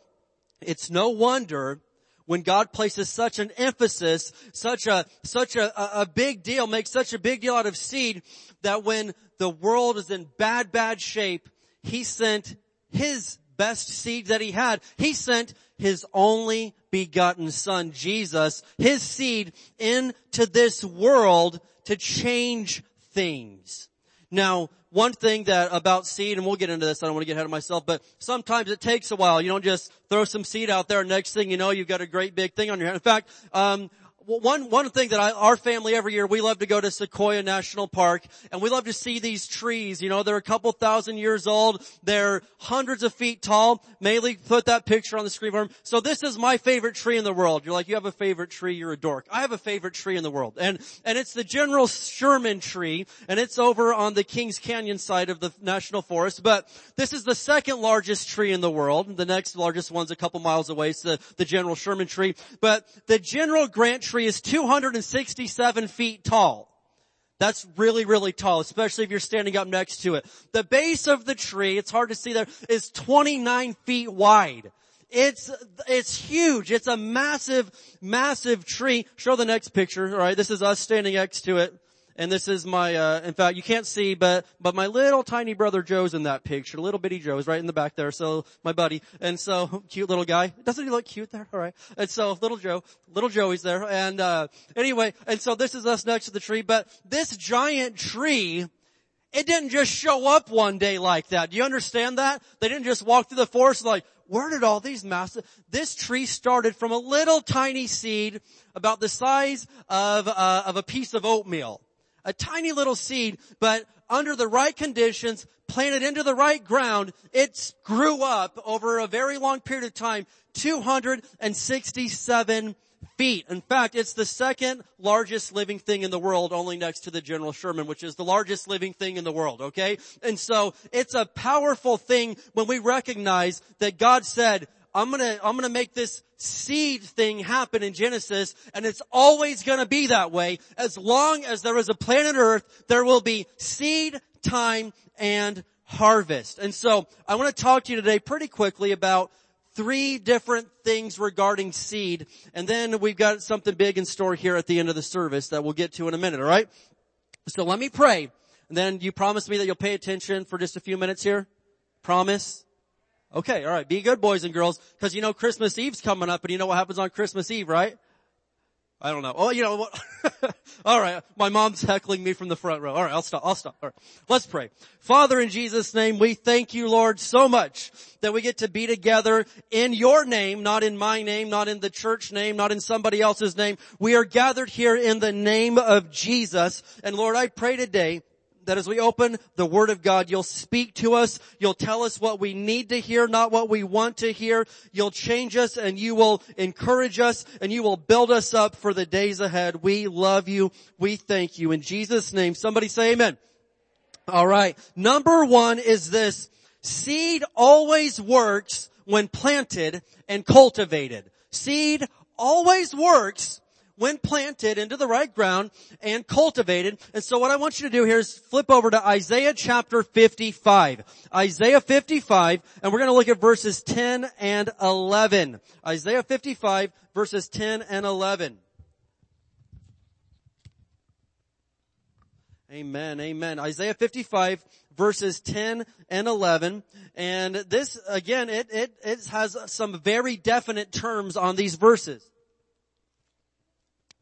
it's no wonder when God places such an emphasis, such a, such a, a big deal, makes such a big deal out of seed, that when the world is in bad, bad shape, He sent His best seed that He had. He sent his only begotten son, Jesus, his seed into this world to change things. Now, one thing that about seed, and we'll get into this, I don't want to get ahead of myself, but sometimes it takes a while. You don't just throw some seed out there, next thing you know, you've got a great big thing on your hand. In fact, um, one, one thing that I, our family every year, we love to go to Sequoia National Park and we love to see these trees. You know, they're a couple thousand years old. They're hundreds of feet tall. Maylee put that picture on the screen for him. So this is my favorite tree in the world. You're like, you have a favorite tree, you're a dork. I have a favorite tree in the world. And, and it's the General Sherman tree and it's over on the Kings Canyon side of the National Forest. But this is the second largest tree in the world. The next largest one's a couple miles away. It's the, the General Sherman tree. But the General Grant tree is 267 feet tall. That's really, really tall, especially if you're standing up next to it. The base of the tree, it's hard to see there, is 29 feet wide. It's, it's huge. It's a massive, massive tree. Show the next picture. Alright, this is us standing next to it. And this is my, uh, in fact, you can't see, but, but my little tiny brother Joe's in that picture. Little bitty Joe's right in the back there. So, my buddy. And so, cute little guy. Doesn't he look cute there? Alright. And so, little Joe, little Joey's there. And, uh, anyway, and so this is us next to the tree, but this giant tree, it didn't just show up one day like that. Do you understand that? They didn't just walk through the forest like, where did all these massive, this tree started from a little tiny seed about the size of, uh, of a piece of oatmeal a tiny little seed, but under the right conditions, planted into the right ground, it grew up over a very long period of time, 267 feet. In fact, it's the second largest living thing in the world, only next to the General Sherman, which is the largest living thing in the world, okay? And so, it's a powerful thing when we recognize that God said, I'm gonna, I'm gonna make this seed thing happen in Genesis and it's always gonna be that way. As long as there is a planet earth, there will be seed, time, and harvest. And so I want to talk to you today pretty quickly about three different things regarding seed and then we've got something big in store here at the end of the service that we'll get to in a minute, alright? So let me pray and then you promise me that you'll pay attention for just a few minutes here? Promise? Okay, alright, be good boys and girls, cause you know Christmas Eve's coming up and you know what happens on Christmas Eve, right? I don't know. Oh, you know what? alright, my mom's heckling me from the front row. Alright, I'll stop, I'll stop. Alright, let's pray. Father, in Jesus' name, we thank you, Lord, so much that we get to be together in your name, not in my name, not in the church name, not in somebody else's name. We are gathered here in the name of Jesus. And Lord, I pray today that as we open the Word of God, you'll speak to us, you'll tell us what we need to hear, not what we want to hear. You'll change us and you will encourage us and you will build us up for the days ahead. We love you. We thank you. In Jesus' name, somebody say amen. Alright. Number one is this. Seed always works when planted and cultivated. Seed always works when planted into the right ground and cultivated. And so what I want you to do here is flip over to Isaiah chapter 55. Isaiah 55, and we're going to look at verses 10 and 11. Isaiah 55 verses 10 and 11. Amen, amen. Isaiah 55 verses 10 and 11. And this, again, it, it, it has some very definite terms on these verses.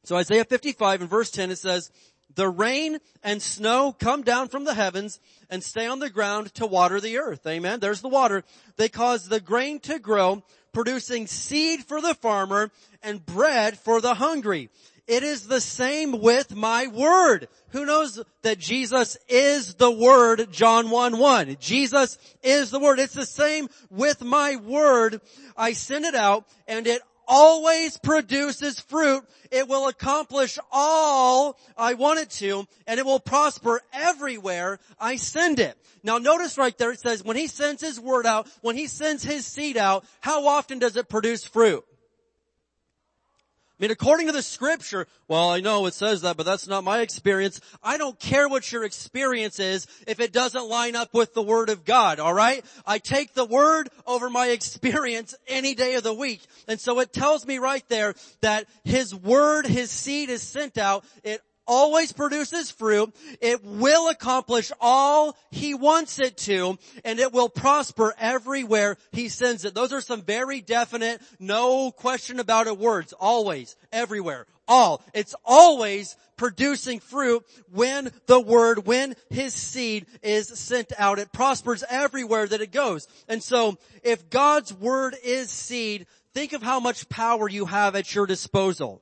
So Isaiah 55 in verse 10 it says, the rain and snow come down from the heavens and stay on the ground to water the earth. Amen. There's the water. They cause the grain to grow, producing seed for the farmer and bread for the hungry. It is the same with my word. Who knows that Jesus is the word, John 1 1. Jesus is the word. It's the same with my word. I send it out and it always produces fruit. It will accomplish all I want it to, and it will prosper everywhere I send it. Now notice right there it says, when he sends his word out, when he sends his seed out, how often does it produce fruit? I mean, according to the scripture, well, I know it says that, but that's not my experience. I don't care what your experience is if it doesn't line up with the word of God, alright? I take the word over my experience any day of the week. And so it tells me right there that his word, his seed is sent out. It always produces fruit. It will accomplish all he wants it to, and it will prosper everywhere he sends it. Those are some very definite, no question about it words. Always, everywhere, all. It's always producing fruit when the word, when his seed is sent out. It prospers everywhere that it goes. And so, if God's word is seed, think of how much power you have at your disposal.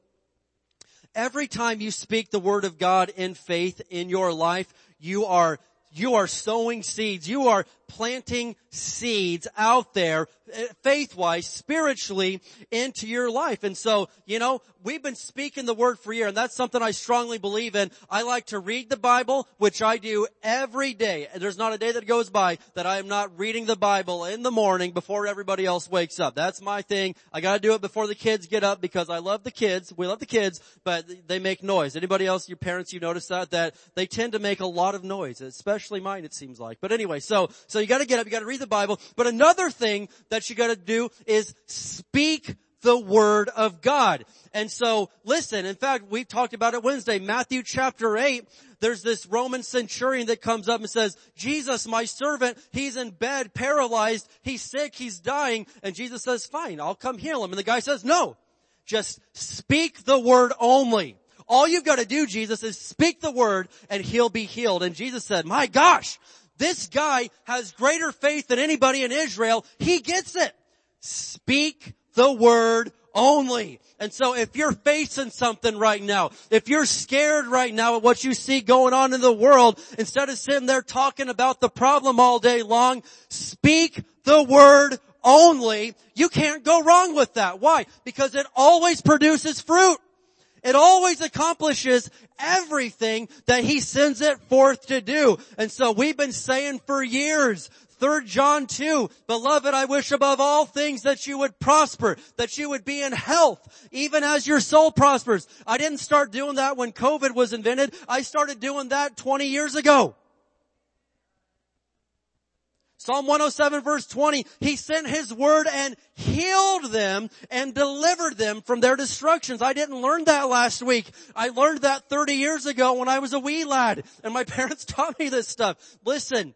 Every time you speak the word of God in faith in your life, you are you are sowing seeds. You are planting seeds out there, eh, faith-wise, spiritually, into your life. And so, you know, we've been speaking the word for a year, and that's something I strongly believe in. I like to read the Bible, which I do every day. There's not a day that goes by that I am not reading the Bible in the morning before everybody else wakes up. That's my thing. I gotta do it before the kids get up because I love the kids. We love the kids, but they make noise. Anybody else, your parents, you notice that? That they tend to make a lot of noise, especially mine, it seems like. But anyway, so, so you gotta get up, you gotta read the Bible. But another thing that you gotta do is speak the word of God. And so listen, in fact, we talked about it Wednesday, Matthew chapter 8, there's this Roman centurion that comes up and says, Jesus, my servant, he's in bed, paralyzed, he's sick, he's dying. And Jesus says, fine, I'll come heal him. And the guy says, no, just speak the word only. All you've got to do, Jesus, is speak the word and he'll be healed. And Jesus said, my gosh, this guy has greater faith than anybody in Israel. He gets it. Speak the word only. And so if you're facing something right now, if you're scared right now at what you see going on in the world, instead of sitting there talking about the problem all day long, speak the word only. You can't go wrong with that. Why? Because it always produces fruit. It always accomplishes everything that he sends it forth to do. And so we've been saying for years, 3 John 2, beloved, I wish above all things that you would prosper, that you would be in health, even as your soul prospers. I didn't start doing that when COVID was invented. I started doing that 20 years ago. Psalm 107 verse 20, He sent His word and healed them and delivered them from their destructions. I didn't learn that last week. I learned that 30 years ago when I was a wee lad and my parents taught me this stuff. Listen,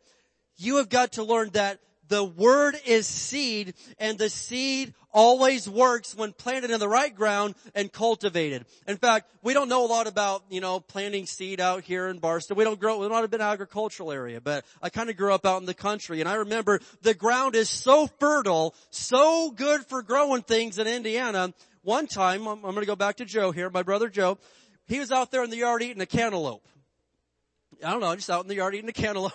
you have got to learn that the word is seed and the seed always works when planted in the right ground and cultivated. In fact, we don't know a lot about, you know, planting seed out here in Barstow. We don't grow, we're not a bit agricultural area, but I kind of grew up out in the country and I remember the ground is so fertile, so good for growing things in Indiana. One time, I'm, I'm going to go back to Joe here, my brother Joe, he was out there in the yard eating a cantaloupe. I don't know, I'm just out in the yard eating a cantaloupe.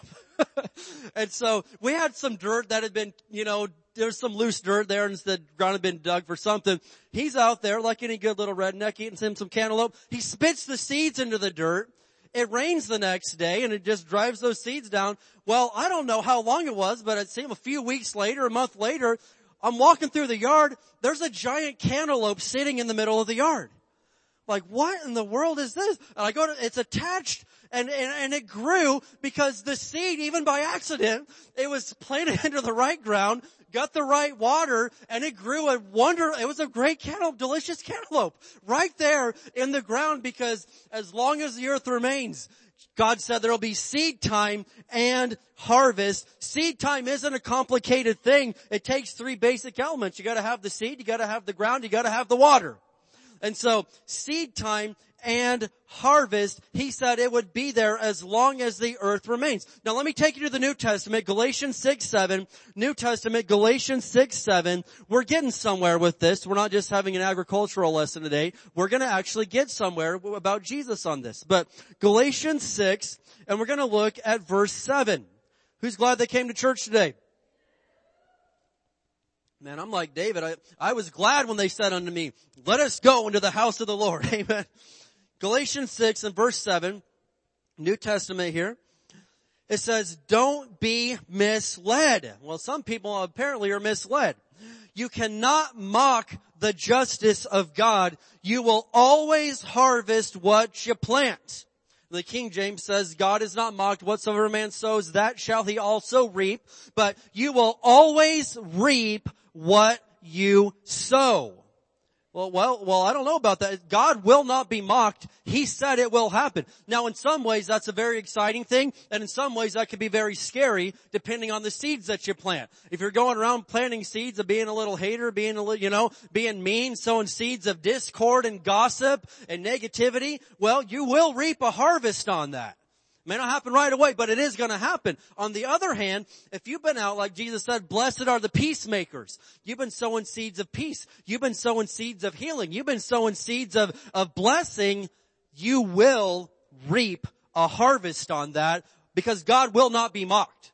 and so we had some dirt that had been, you know, there's some loose dirt there and the ground had been dug for something. He's out there like any good little redneck eating some, some cantaloupe. He spits the seeds into the dirt. It rains the next day and it just drives those seeds down. Well, I don't know how long it was, but it seemed a few weeks later, a month later, I'm walking through the yard. There's a giant cantaloupe sitting in the middle of the yard. Like, what in the world is this? And I go to, it's attached and, and, and it grew because the seed, even by accident, it was planted into the right ground, got the right water, and it grew a wonder, it was a great cantaloupe, delicious cantaloupe, right there in the ground because as long as the earth remains, God said there'll be seed time and harvest. Seed time isn't a complicated thing. It takes three basic elements. You gotta have the seed, you gotta have the ground, you gotta have the water. And so seed time and harvest, he said it would be there as long as the earth remains. Now let me take you to the New Testament, Galatians 6, 7. New Testament, Galatians 6, 7. We're getting somewhere with this. We're not just having an agricultural lesson today. We're gonna actually get somewhere about Jesus on this. But Galatians 6, and we're gonna look at verse 7. Who's glad they came to church today? Man, I'm like David. I, I was glad when they said unto me, let us go into the house of the Lord. Amen. Galatians 6 and verse 7, New Testament here. It says, don't be misled. Well, some people apparently are misled. You cannot mock the justice of God. You will always harvest what you plant. The King James says, God is not mocked. Whatsoever man sows, that shall he also reap. But you will always reap what you sow. Well, well, well, I don't know about that. God will not be mocked. He said it will happen. Now in some ways that's a very exciting thing, and in some ways that can be very scary depending on the seeds that you plant. If you're going around planting seeds of being a little hater, being a little, you know, being mean, sowing seeds of discord and gossip and negativity, well, you will reap a harvest on that. May not happen right away, but it is gonna happen. On the other hand, if you've been out, like Jesus said, blessed are the peacemakers. You've been sowing seeds of peace. You've been sowing seeds of healing. You've been sowing seeds of, of blessing. You will reap a harvest on that because God will not be mocked.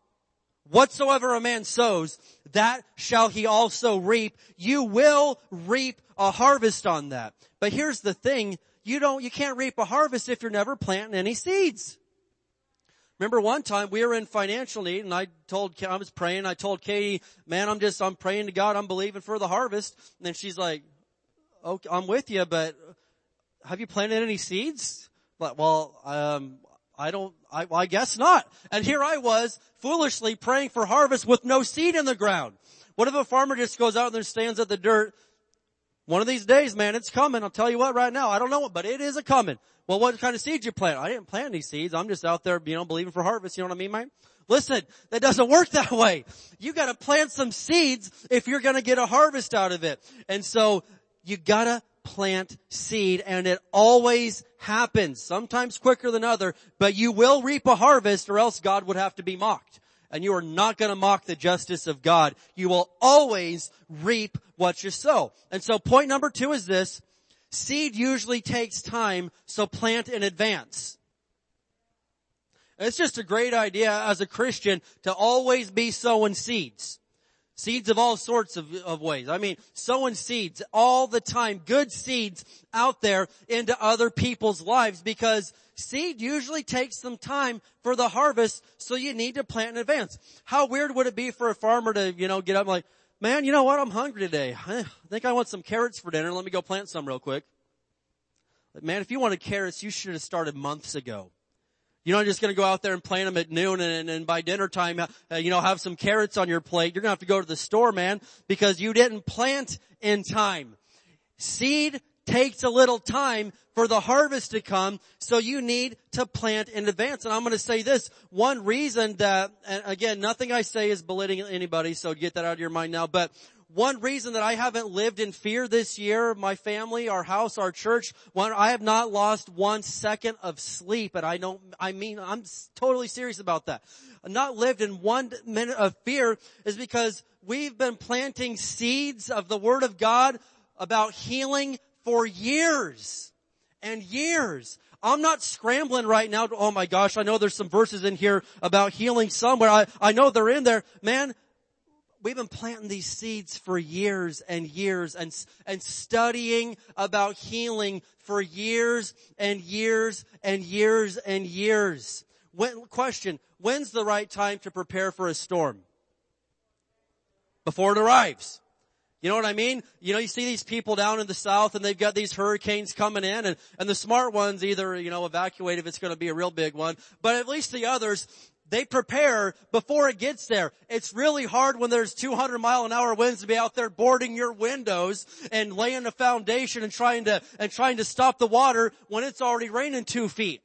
Whatsoever a man sows, that shall he also reap. You will reap a harvest on that. But here's the thing, you don't, you can't reap a harvest if you're never planting any seeds. Remember one time we were in financial need and I told, I was praying, I told Katie, man, I'm just, I'm praying to God, I'm believing for the harvest. And then she's like, okay, I'm with you, but have you planted any seeds? But, well, um, I don't, I, well, I guess not. And here I was foolishly praying for harvest with no seed in the ground. What if a farmer just goes out and stands at the dirt? One of these days, man, it's coming. I'll tell you what right now. I don't know but it is a coming. Well, what kind of seeds you plant? I didn't plant any seeds. I'm just out there, you know, believing for harvest. You know what I mean, man? Listen, that doesn't work that way. You gotta plant some seeds if you're gonna get a harvest out of it. And so, you gotta plant seed and it always happens, sometimes quicker than other, but you will reap a harvest or else God would have to be mocked. And you are not gonna mock the justice of God. You will always reap what you sow. And so point number two is this, Seed usually takes time, so plant in advance. It's just a great idea as a Christian to always be sowing seeds. Seeds of all sorts of, of ways. I mean, sowing seeds all the time, good seeds out there into other people's lives because seed usually takes some time for the harvest, so you need to plant in advance. How weird would it be for a farmer to, you know, get up like, man, you know what? I'm hungry today. I think I want some carrots for dinner. Let me go plant some real quick. Man, if you wanted carrots, you should have started months ago. You're not just going to go out there and plant them at noon and, and by dinner time, uh, you know, have some carrots on your plate. You're going to have to go to the store, man, because you didn't plant in time. Seed takes a little time for the harvest to come, so you need to plant in advance. And I'm going to say this, one reason that, and again, nothing I say is belittling anybody, so get that out of your mind now, but one reason that I haven't lived in fear this year, my family, our house, our church, one, I have not lost one second of sleep, and I don't, I mean, I'm totally serious about that. Not lived in one minute of fear is because we've been planting seeds of the Word of God about healing for years and years. I'm not scrambling right now to, oh my gosh, I know there's some verses in here about healing somewhere. I, I know they're in there. Man, we've been planting these seeds for years and years and, and studying about healing for years and years and years and years. When, question, when's the right time to prepare for a storm? Before it arrives. You know what I mean? You know, you see these people down in the south and they've got these hurricanes coming in and, and the smart ones either, you know, evacuate if it's going to be a real big one, but at least the others, they prepare before it gets there. It's really hard when there's 200 mile an hour winds to be out there boarding your windows and laying a foundation and trying to, and trying to stop the water when it's already raining two feet.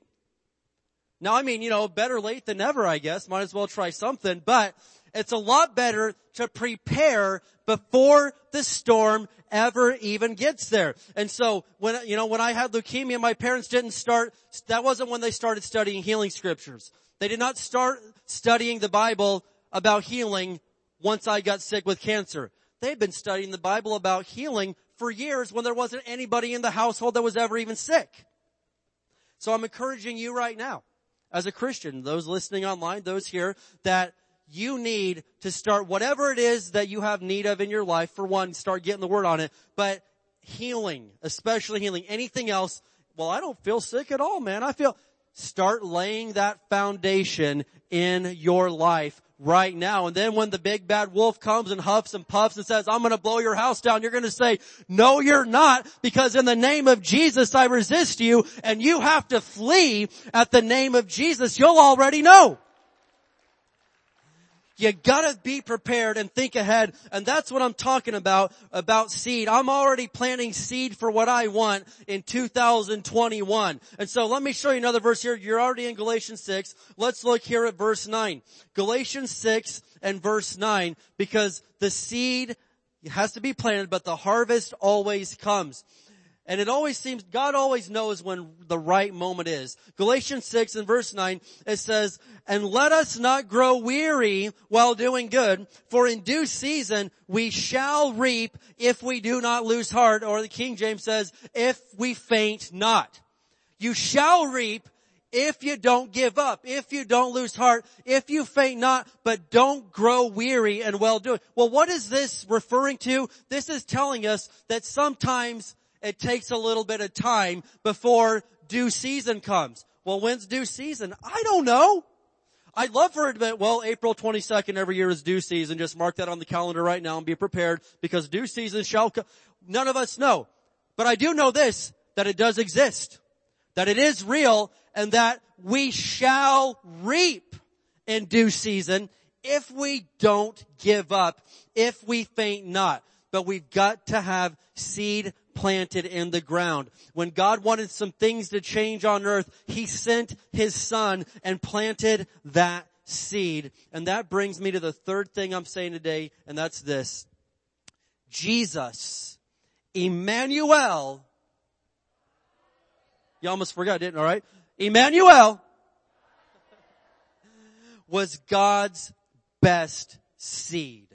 Now, I mean, you know, better late than never, I guess. Might as well try something, but it's a lot better to prepare before the storm ever even gets there. And so when, you know, when I had leukemia, my parents didn't start, that wasn't when they started studying healing scriptures. They did not start studying the Bible about healing once I got sick with cancer. They'd been studying the Bible about healing for years when there wasn't anybody in the household that was ever even sick. So I'm encouraging you right now, as a Christian, those listening online, those here, that you need to start whatever it is that you have need of in your life. For one, start getting the word on it, but healing, especially healing. Anything else? Well, I don't feel sick at all, man. I feel, start laying that foundation in your life right now. And then when the big bad wolf comes and huffs and puffs and says, I'm going to blow your house down, you're going to say, no, you're not, because in the name of Jesus, I resist you and you have to flee at the name of Jesus. You'll already know. You gotta be prepared and think ahead. And that's what I'm talking about, about seed. I'm already planting seed for what I want in 2021. And so let me show you another verse here. You're already in Galatians 6. Let's look here at verse 9. Galatians 6 and verse 9, because the seed has to be planted, but the harvest always comes. And it always seems, God always knows when the right moment is. Galatians 6 and verse 9, it says, and let us not grow weary while doing good, for in due season we shall reap if we do not lose heart, or the King James says, if we faint not. You shall reap if you don't give up, if you don't lose heart, if you faint not, but don't grow weary and well doing. Well, what is this referring to? This is telling us that sometimes it takes a little bit of time before due season comes. Well, when's due season? I don't know. I'd love for it to be, well, April 22nd every year is due season. Just mark that on the calendar right now and be prepared because due season shall come. None of us know. But I do know this, that it does exist. That it is real and that we shall reap in due season if we don't give up, if we faint not. But we've got to have seed planted in the ground. When God wanted some things to change on earth, He sent His Son and planted that seed. And that brings me to the third thing I'm saying today, and that's this. Jesus, Emmanuel, you almost forgot, didn't, alright? Emmanuel was God's best seed.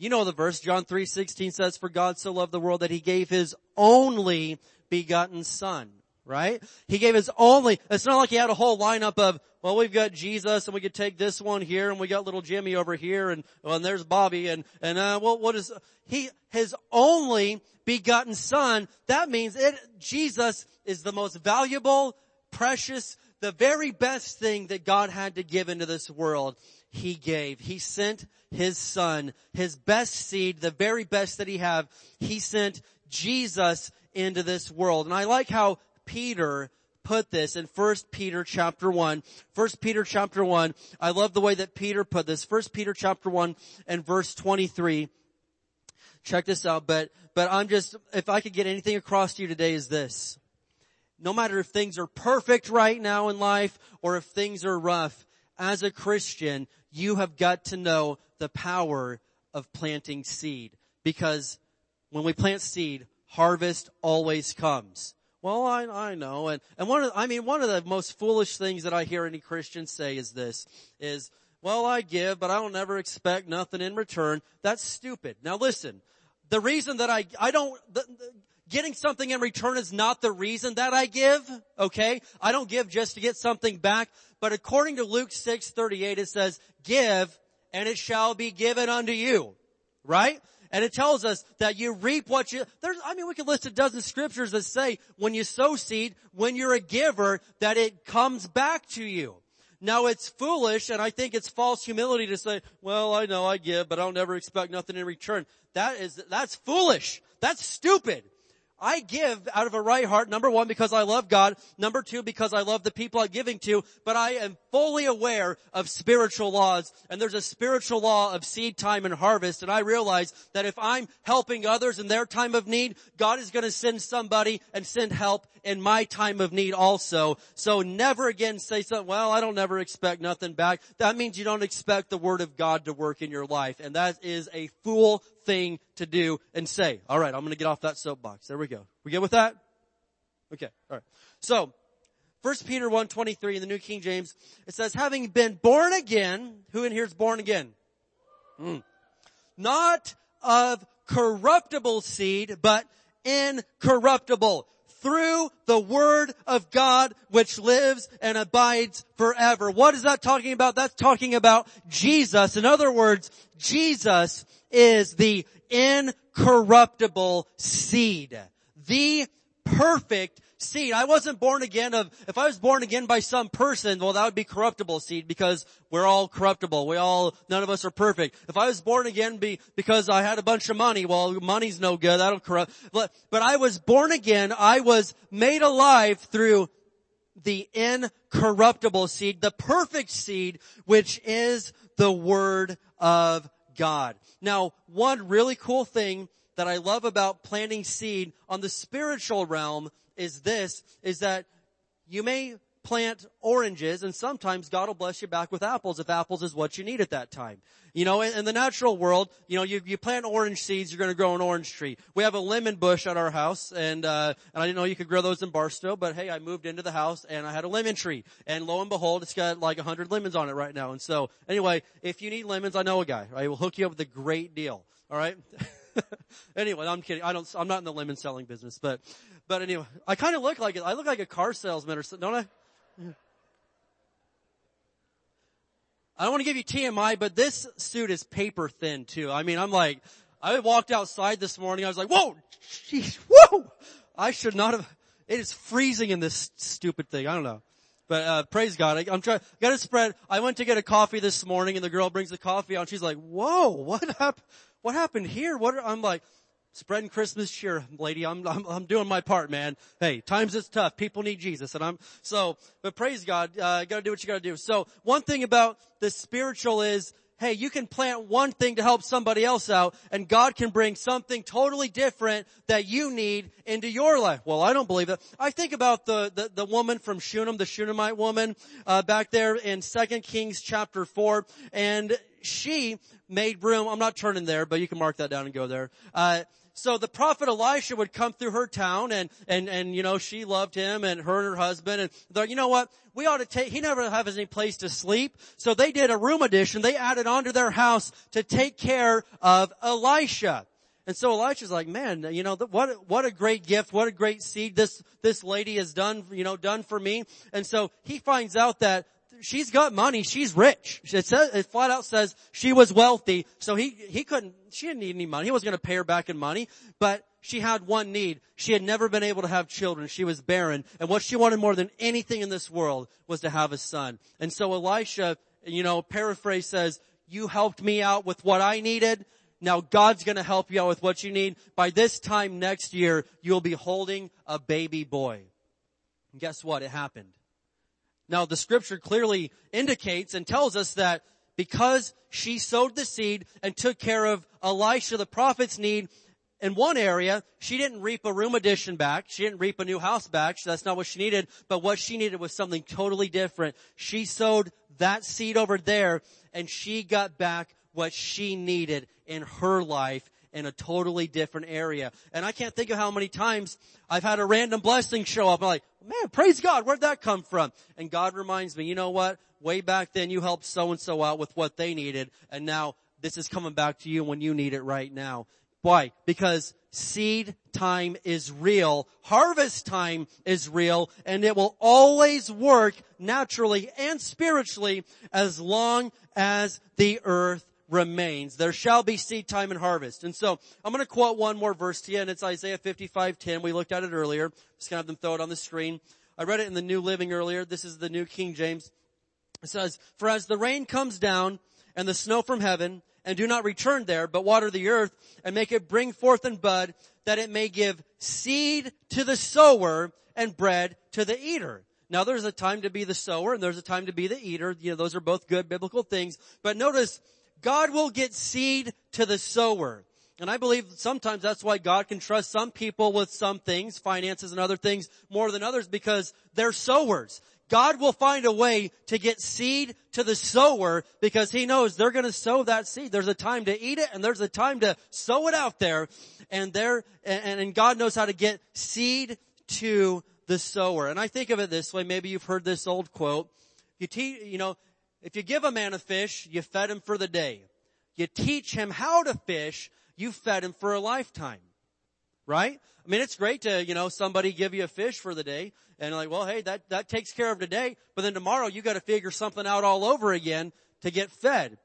You know the verse, John 3:16 says, "For God so loved the world that he gave his only begotten son." Right? He gave his only, it's not like he had a whole lineup of, well, we've got Jesus and we could take this one here and we got little Jimmy over here and, well, and there's Bobby and, and, uh, well, what is, he, his only begotten son, that means it, Jesus is the most valuable, precious, the very best thing that God had to give into this world he gave. He sent his son, his best seed, the very best that he have. He sent Jesus into this world. And I like how Peter put this in 1 Peter chapter 1. 1 Peter chapter 1. I love the way that Peter put this. 1 Peter chapter 1 and verse 23. Check this out, but, but I'm just, if I could get anything across to you today is this. No matter if things are perfect right now in life or if things are rough, as a Christian, you have got to know the power of planting seed. Because when we plant seed, harvest always comes. Well, I, I know. And, and one of, I mean, one of the most foolish things that I hear any Christian say is this, is, well, I give, but I don't ever expect nothing in return. That's stupid. Now listen, the reason that I, I don't, the, the, getting something in return is not the reason that I give, okay? I don't give just to get something back. But according to Luke 6:38 it says, "Give and it shall be given unto you." Right? And it tells us that you reap what you, there's, I mean, we could list a dozen scriptures that say when you sow seed, when you're a giver, that it comes back to you. Now it's foolish and I think it's false humility to say, well, I know I give, but I'll never expect nothing in return. That is, that's foolish. That's stupid. I give out of a right heart, number one, because I love God, number two, because I love the people I'm giving to, but I am fully aware of spiritual laws, and there's a spiritual law of seed time and harvest, and I realize that if I'm helping others in their time of need, God is gonna send somebody and send help in my time of need also. So never again say something, well, I don't never expect nothing back. That means you don't expect the word of God to work in your life, and that is a fool thing to do and say. All right, I'm going to get off that soapbox. There we go. We good with that? Okay. All right. So, 1 Peter 1:23 in the New King James, it says, having been born again, who in here is born again? Mm. Not of corruptible seed, but incorruptible through the word of God which lives and abides forever. What is that talking about? That's talking about Jesus. In other words, Jesus is the incorruptible seed. The perfect seed. I wasn't born again of, if I was born again by some person, well that would be corruptible seed because we're all corruptible. We all, none of us are perfect. If I was born again be, because I had a bunch of money, well money's no good, that'll corrupt. But, but I was born again, I was made alive through the incorruptible seed, the perfect seed, which is the Word of God. Now, one really cool thing that I love about planting seed on the spiritual realm is this, is that you may plant oranges and sometimes God will bless you back with apples if apples is what you need at that time. You know, in, in the natural world, you know, you, you plant orange seeds, you're going to grow an orange tree. We have a lemon bush at our house and, uh, and I didn't know you could grow those in Barstow, but hey, I moved into the house and I had a lemon tree and lo and behold, it's got like a hundred lemons on it right now. And so anyway, if you need lemons, I know a guy. I will hook you up with a great deal. All right. anyway, I'm kidding. I don't, I'm not in the lemon selling business, but, but anyway, I kind of look like it. I look like a car salesman or something, don't I? I don't want to give you TMI, but this suit is paper thin too. I mean, I'm like, I walked outside this morning. I was like, whoa, jeez, whoa. I should not have, it is freezing in this stupid thing. I don't know. But, uh, praise God. I, I'm trying, got to spread. I went to get a coffee this morning and the girl brings the coffee out and she's like, whoa, what happened? What happened here? What, I'm like, spreading Christmas cheer, lady. I'm, I'm, I'm doing my part, man. Hey, times is tough. People need Jesus and I'm, so, but praise God, uh, gotta do what you gotta do. So one thing about the spiritual is, hey, you can plant one thing to help somebody else out and God can bring something totally different that you need into your life. Well, I don't believe that. I think about the, the, the woman from Shunem, the Shunammite woman, uh, back there in 2 Kings chapter 4 and she made room. I'm not turning there, but you can mark that down and go there. Uh, so the prophet Elisha would come through her town and, and, and, you know, she loved him and her and her husband and you know what? We ought to take, he never has any place to sleep. So they did a room addition. They added onto their house to take care of Elisha. And so Elisha's like, man, you know, what, what a great gift, what a great seed this, this lady has done, you know, done for me. And so he finds out that she's got money. She's rich. It says, it flat out says she was wealthy. So he, he couldn't, she didn't need any money. He wasn't going to pay her back in money, but she had one need. She had never been able to have children. She was barren. And what she wanted more than anything in this world was to have a son. And so Elisha, you know, paraphrase says, you helped me out with what I needed. Now God's gonna help you out with what you need. By this time next year, you'll be holding a baby boy. And guess what? It happened. Now the scripture clearly indicates and tells us that because she sowed the seed and took care of Elisha the prophet's need in one area, she didn't reap a room addition back. She didn't reap a new house back. That's not what she needed. But what she needed was something totally different. She sowed that seed over there and she got back what she needed in her life in a totally different area. And I can't think of how many times I've had a random blessing show up. I'm like, man, praise God. Where'd that come from? And God reminds me, you know what? Way back then you helped so and so out with what they needed. And now this is coming back to you when you need it right now. Why? Because seed time is real, harvest time is real, and it will always work naturally and spiritually as long as the earth remains. There shall be seed time and harvest. And so I'm going to quote one more verse to you, and it's Isaiah 55:10. We looked at it earlier. Just going to have them throw it on the screen. I read it in the New Living earlier. This is the New King James. It says, "For as the rain comes down and the snow from heaven, and do not return there, but water the earth and make it bring forth and bud, that it may give seed to the sower and bread to the eater." Now there's a time to be the sower and there's a time to be the eater. You know, those are both good biblical things. But notice God will get seed to the sower. And I believe sometimes that's why God can trust some people with some things, finances and other things more than others because they're sowers. God will find a way to get seed to the sower because he knows they're going to sow that seed. There's a time to eat it and there's a time to sow it out there and there, and, and God knows how to get seed to the sower. And I think of it this way. Maybe you've heard this old quote. You teach, you know, if you give a man a fish, you fed him for the day. You teach him how to fish, you fed him for a lifetime. Right? I mean, it's great to, you know, somebody give you a fish for the day and like, well, hey, that, that takes care of today, but then tomorrow you gotta figure something out all over again to get fed.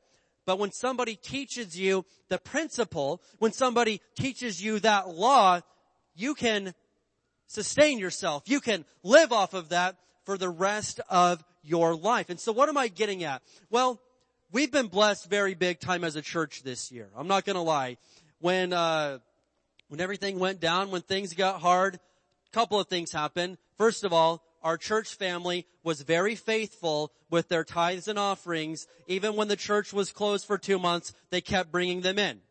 But when somebody teaches you the principle, when somebody teaches you that law, you can sustain yourself. You can live off of that for the rest of your life. And so what am I getting at? Well, we've been blessed very big time as a church this year. I'm not gonna lie. When, uh, when everything went down, when things got hard, a couple of things happened. First of all, our church family was very faithful with their tithes and offerings. Even when the church was closed for two months, they kept bringing them in.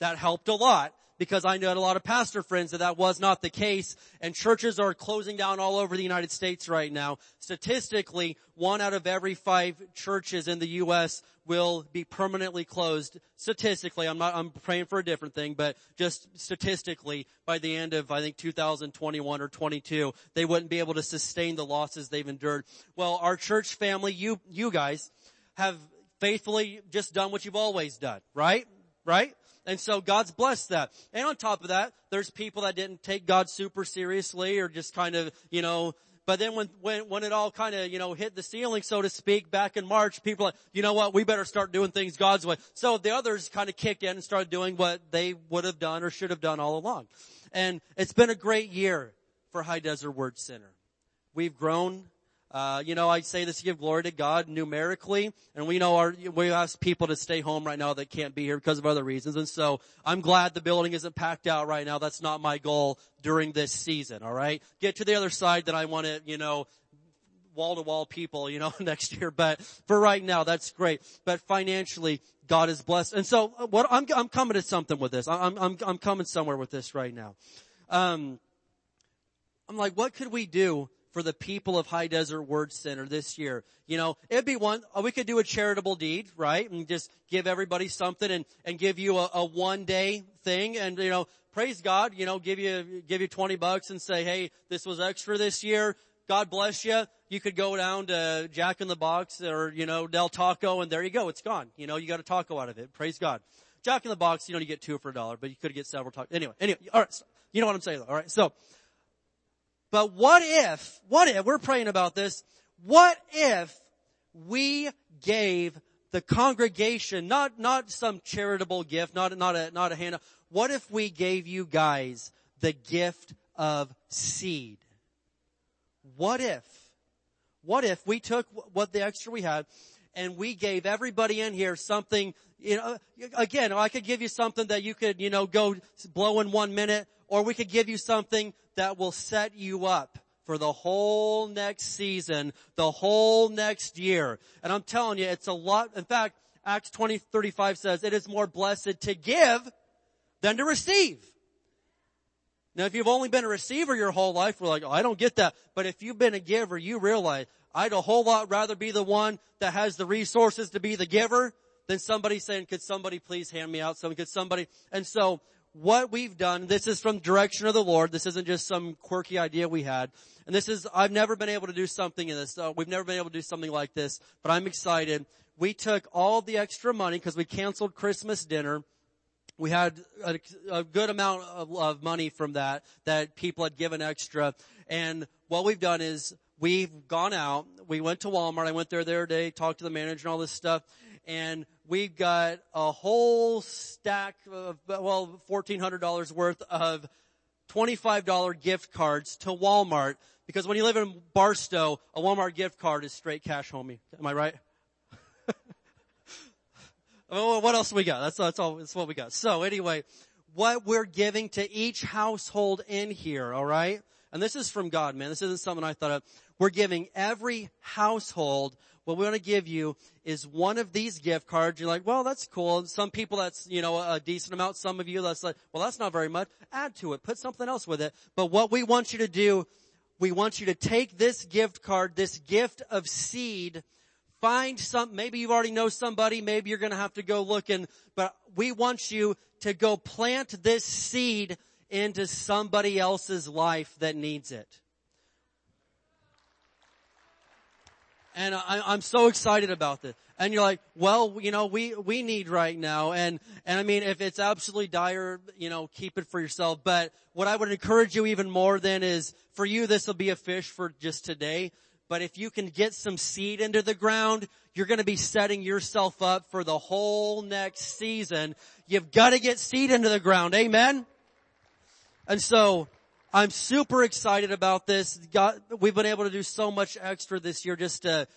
That helped a lot because I know a lot of pastor friends that that was not the case and churches are closing down all over the United States right now. Statistically, one out of every five churches in the U.S. will be permanently closed. Statistically, I'm not, I'm praying for a different thing, but just statistically, by the end of, I think, 2021 or 22, they wouldn't be able to sustain the losses they've endured. Well, our church family, you, you guys, have faithfully just done what you've always done, right? Right? And so God's blessed that. And on top of that, there's people that didn't take God super seriously or just kind of, you know, but then when, when, when it all kind of, you know, hit the ceiling, so to speak, back in March, people like, you know what, we better start doing things God's way. So the others kind of kicked in and started doing what they would have done or should have done all along. And it's been a great year for High Desert Word Center. We've grown uh, you know, I say this to give glory to God numerically, and we know our, we ask people to stay home right now that can't be here because of other reasons, and so I'm glad the building isn't packed out right now. That's not my goal during this season, alright? Get to the other side that I want to, you know, wall to wall people, you know, next year, but for right now, that's great. But financially, God is blessed. And so, uh, what, I'm, I'm coming to something with this. I'm, I'm, I'm coming somewhere with this right now. Um, I'm like, what could we do for the people of High Desert Word Center this year. You know, it'd be one, uh, we could do a charitable deed, right? And just give everybody something and, and give you a, a one day thing and, you know, praise God, you know, give you, give you 20 bucks and say, hey, this was extra this year. God bless you. You could go down to Jack in the Box or, you know, Del Taco and there you go. It's gone. You know, you got a taco out of it. Praise God. Jack in the Box, you know, you get two for a dollar, but you could get several tacos. Anyway, anyway, alright. You know what I'm saying though, alright? So, but what if, what if, we're praying about this, what if we gave the congregation, not, not some charitable gift, not, not a, not a hand, what if we gave you guys the gift of seed? What if, what if we took what the extra we had and we gave everybody in here something, you know, again, I could give you something that you could, you know, go blow in one minute, or we could give you something that will set you up for the whole next season, the whole next year. And I'm telling you, it's a lot. In fact, Acts 20, 35 says, it is more blessed to give than to receive. Now, if you've only been a receiver your whole life, we're like, oh, I don't get that. But if you've been a giver, you realize I'd a whole lot rather be the one that has the resources to be the giver than somebody saying, could somebody please hand me out something? Could somebody? And so what we've done, this is from direction of the Lord. This isn't just some quirky idea we had. And this is, I've never been able to do something in this. Uh, we've never been able to do something like this, but I'm excited. We took all the extra money because we canceled Christmas dinner. We had a, a good amount of, of money from that, that people had given extra. And what we've done is we've gone out. We went to Walmart. I went there the other day, talked to the manager and all this stuff. And we've got a whole stack of, well, $1,400 worth of $25 gift cards to Walmart because when you live in Barstow, a Walmart gift card is straight cash, homie. Am I right? what else we got? That's, that's all, that's what we got. So anyway, what we're giving to each household in here, alright? And this is from God, man. This isn't something I thought of. We're giving every household what we want to give you is one of these gift cards. You're like, well, that's cool. Some people that's, you know, a decent amount. Some of you that's like, well, that's not very much. Add to it. Put something else with it. But what we want you to do, we want you to take this gift card, this gift of seed, find some, maybe you already know somebody, maybe you're gonna have to go looking, but we want you to go plant this seed into somebody else's life that needs it. And I, am so excited about this. And you're like, well, you know, we, we need right now. And, and I mean, if it's absolutely dire, you know, keep it for yourself. But what I would encourage you even more than is for you, this will be a fish for just today. But if you can get some seed into the ground, you're going to be setting yourself up for the whole next season. You've got to get seed into the ground. Amen. And so I'm super excited about this. God, we've been able to do so much extra this year just to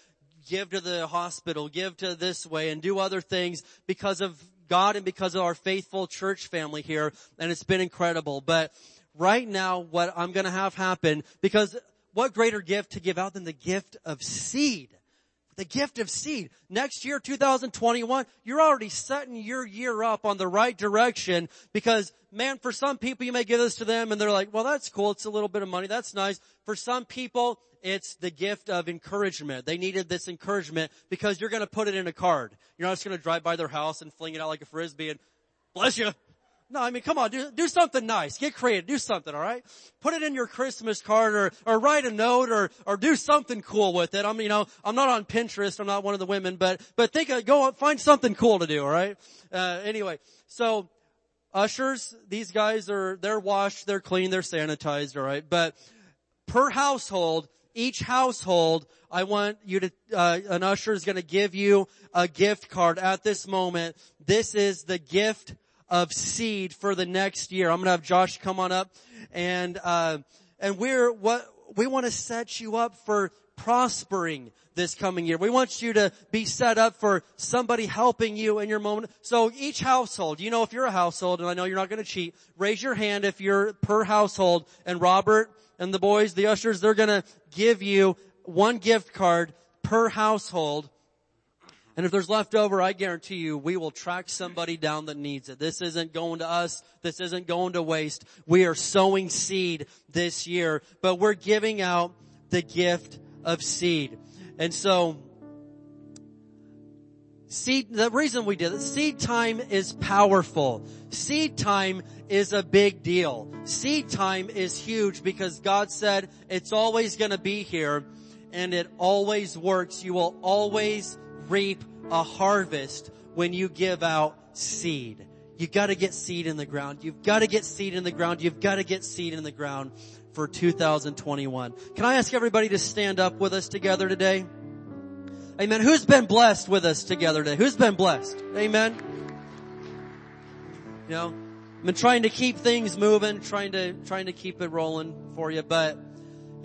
give to the hospital, give to this way and do other things because of God and because of our faithful church family here. And it's been incredible. But right now, what I'm going to have happen, because what greater gift to give out than the gift of seed? The gift of seed. Next year, 2021, you're already setting your year up on the right direction because man, for some people you may give this to them and they're like, well that's cool, it's a little bit of money, that's nice. For some people, it's the gift of encouragement. They needed this encouragement because you're gonna put it in a card. You're not just gonna drive by their house and fling it out like a frisbee and bless you. No, I mean, come on, do, do something nice. Get creative. Do something, alright? Put it in your Christmas card or, or write a note or, or do something cool with it. I'm, you know, I'm not on Pinterest. I'm not one of the women, but, but think of, go, find something cool to do, alright? Uh, anyway, so, ushers, these guys are, they're washed, they're clean, they're sanitized, alright? But, per household, each household, I want you to, uh, an usher is going to give you a gift card at this moment. This is the gift of seed for the next year. I'm going to have Josh come on up and, uh, and we're what, we want to set you up for prospering this coming year. We want you to be set up for somebody helping you in your moment. So each household, you know, if you're a household, and I know you're not going to cheat, raise your hand if you're per household. And Robert and the boys, the ushers, they're going to give you one gift card per household and if there's leftover, I guarantee you, we will track somebody down that needs it. This isn't going to us. This isn't going to waste. We are sowing seed this year, but we're giving out the gift of seed. And so, seed, the reason we did it, seed time is powerful. Seed time is a big deal. Seed time is huge because God said it's always gonna be here and it always works. You will always reap a harvest when you give out seed. You gotta get seed in the ground. You've gotta get seed in the ground. You've gotta get seed in the ground for 2021. Can I ask everybody to stand up with us together today? Amen. Who's been blessed with us together today? Who's been blessed? Amen. You know, I've been trying to keep things moving, trying to, trying to keep it rolling for you, but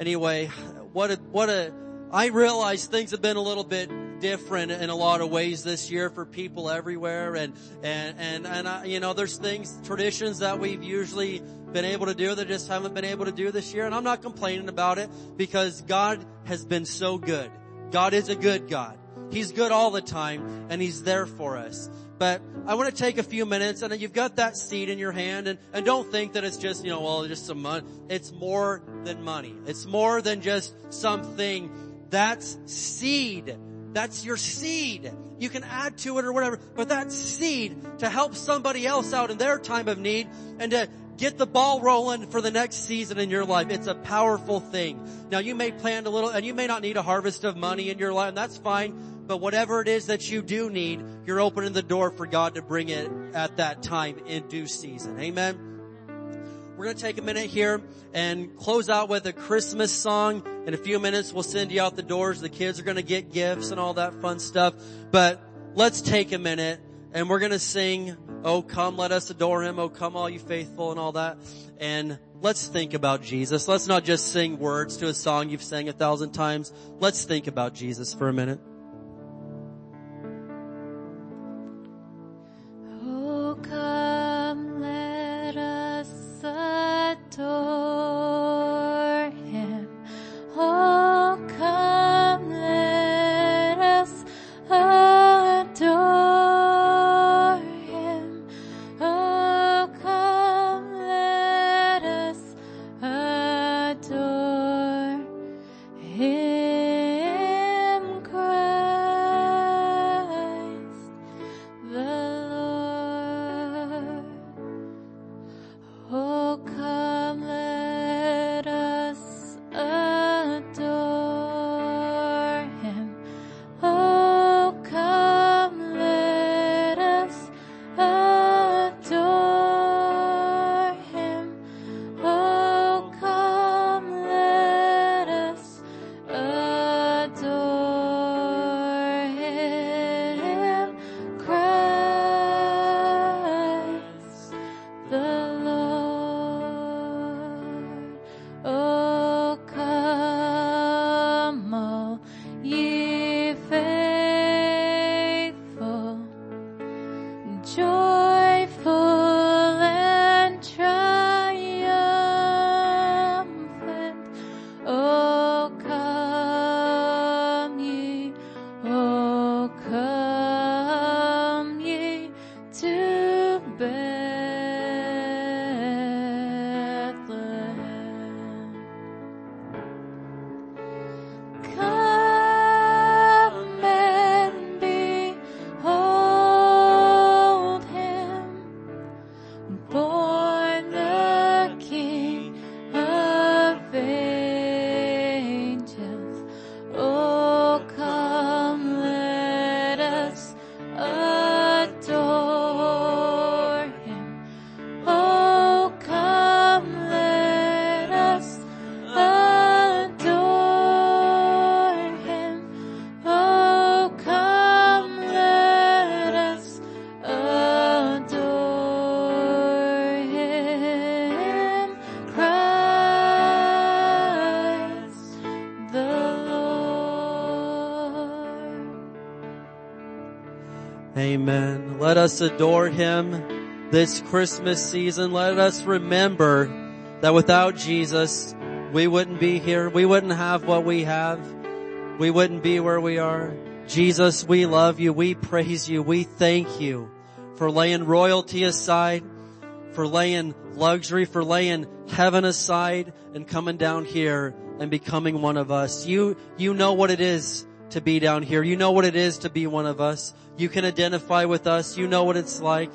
anyway, what a, what a, I realize things have been a little bit different in a lot of ways this year for people everywhere and, and, and, and I, you know, there's things, traditions that we've usually been able to do that just haven't been able to do this year and I'm not complaining about it because God has been so good. God is a good God. He's good all the time and He's there for us. But I want to take a few minutes and you've got that seed in your hand and, and don't think that it's just, you know, well, just some money. It's more than money. It's more than just something that's seed. That's your seed. You can add to it or whatever, but that seed to help somebody else out in their time of need and to get the ball rolling for the next season in your life. It's a powerful thing. Now you may plan a little, and you may not need a harvest of money in your life, and that's fine. But whatever it is that you do need, you're opening the door for God to bring it at that time in due season. Amen. We're going to take a minute here and close out with a Christmas song. In a few minutes, we'll send you out the doors. The kids are going to get gifts and all that fun stuff. But let's take a minute and we're going to sing, Oh come, let us adore him. Oh come, all you faithful and all that. And let's think about Jesus. Let's not just sing words to a song you've sang a thousand times. Let's think about Jesus for a minute. Us adore Him this Christmas season. Let us remember that without Jesus, we wouldn't be here. We wouldn't have what we have. We wouldn't be where we are. Jesus, we love you. We praise you. We thank you for laying royalty aside, for laying luxury, for laying heaven aside and coming down here and becoming one of us. You, you know what it is to be down here. You know what it is to be one of us. You can identify with us. You know what it's like.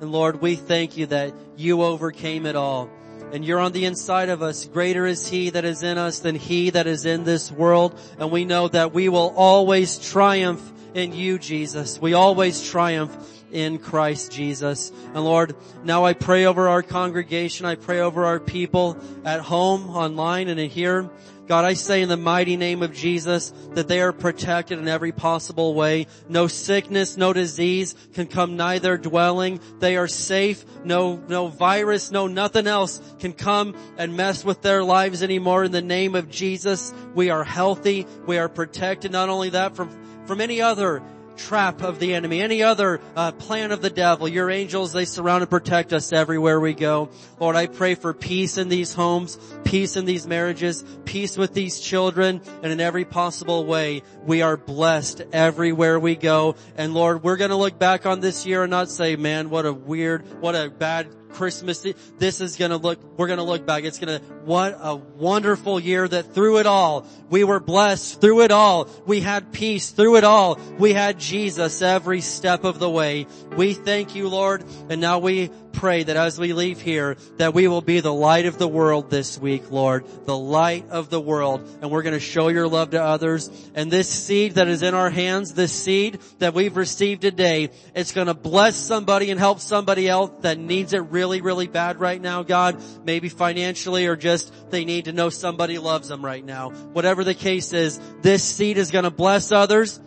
And Lord, we thank you that you overcame it all. And you're on the inside of us. Greater is He that is in us than He that is in this world. And we know that we will always triumph in you, Jesus. We always triumph in Christ Jesus. And Lord, now I pray over our congregation. I pray over our people at home, online, and in here. God, I say in the mighty name of Jesus that they are protected in every possible way. No sickness, no disease can come nigh their dwelling. They are safe. No, no virus, no nothing else can come and mess with their lives anymore. In the name of Jesus, we are healthy. We are protected. Not only that, from, from any other trap of the enemy, any other uh, plan of the devil. Your angels, they surround and protect us everywhere we go. Lord, I pray for peace in these homes, peace in these marriages, peace with these children, and in every possible way, we are blessed everywhere we go. And Lord, we're gonna look back on this year and not say, man, what a weird, what a bad Christmas. This is gonna look, we're gonna look back. It's gonna, what a wonderful year that through it all, we were blessed. Through it all, we had peace. Through it all, we had Jesus every step of the way. We thank you, Lord, and now we pray that as we leave here, that we will be the light of the world this week, Lord. The light of the world. And we're gonna show your love to others. And this seed that is in our hands, this seed that we've received today, it's gonna bless somebody and help somebody else that needs it really, really bad right now, God. Maybe financially or just they need to know somebody loves them right now. Whatever the case is, this seed is gonna bless others.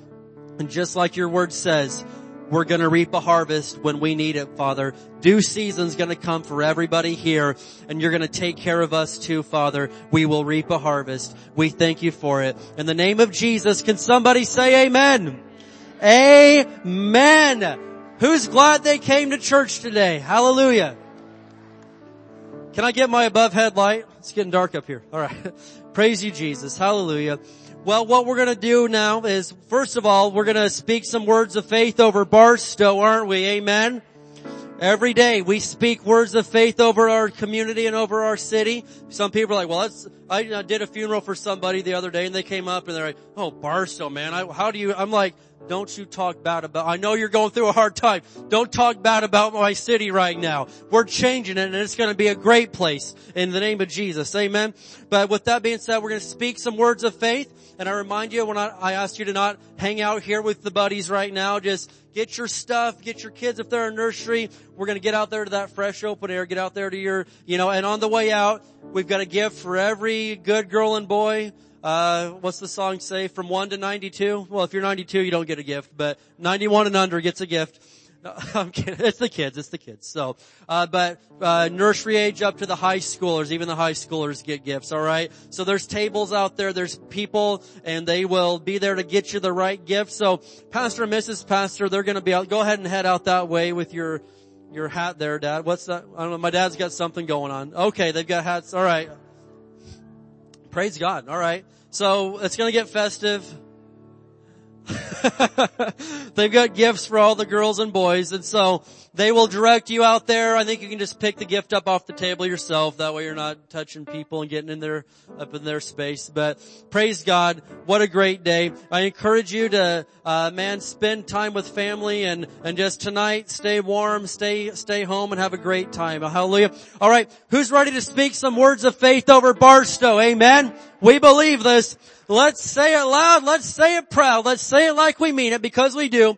And just like your word says, we're gonna reap a harvest when we need it, Father. Due season's gonna come for everybody here, and you're gonna take care of us too, Father. We will reap a harvest. We thank you for it. In the name of Jesus, can somebody say amen? Amen. Who's glad they came to church today? Hallelujah. Can I get my above head light? It's getting dark up here. Alright. Praise you, Jesus. Hallelujah. Well, what we're gonna do now is, first of all, we're gonna speak some words of faith over Barstow, aren't we? Amen? Every day we speak words of faith over our community and over our city. Some people are like, well, that's, I did a funeral for somebody the other day and they came up and they're like, oh, Barstow, man, I, how do you, I'm like, don't you talk bad about, I know you're going through a hard time. Don't talk bad about my city right now. We're changing it and it's going to be a great place in the name of Jesus. Amen. But with that being said, we're going to speak some words of faith. And I remind you when I, I asked you to not hang out here with the buddies right now, just get your stuff, get your kids if they're in nursery. We're going to get out there to that fresh open air, get out there to your, you know, and on the way out, we've got a gift for every good girl and boy. Uh, what's the song say? From 1 to 92? Well, if you're 92, you don't get a gift, but 91 and under gets a gift. No, I'm kidding. It's the kids. It's the kids. So, uh, but uh, nursery age up to the high schoolers, even the high schoolers get gifts. All right. So there's tables out there. There's people, and they will be there to get you the right gift. So, Pastor and Mrs. Pastor, they're going to be out. Go ahead and head out that way with your your hat there, Dad. What's that? I don't know. My dad's got something going on. Okay, they've got hats. All right. Praise God. All right. So it's going to get festive. They've got gifts for all the girls and boys, and so they will direct you out there. I think you can just pick the gift up off the table yourself. That way you're not touching people and getting in their, up in their space. But praise God. What a great day. I encourage you to, uh, man, spend time with family and, and just tonight stay warm, stay, stay home and have a great time. Hallelujah. All right. Who's ready to speak some words of faith over Barstow? Amen. We believe this. Let's say it loud. Let's say it proud. Let's say it like we mean it because we do.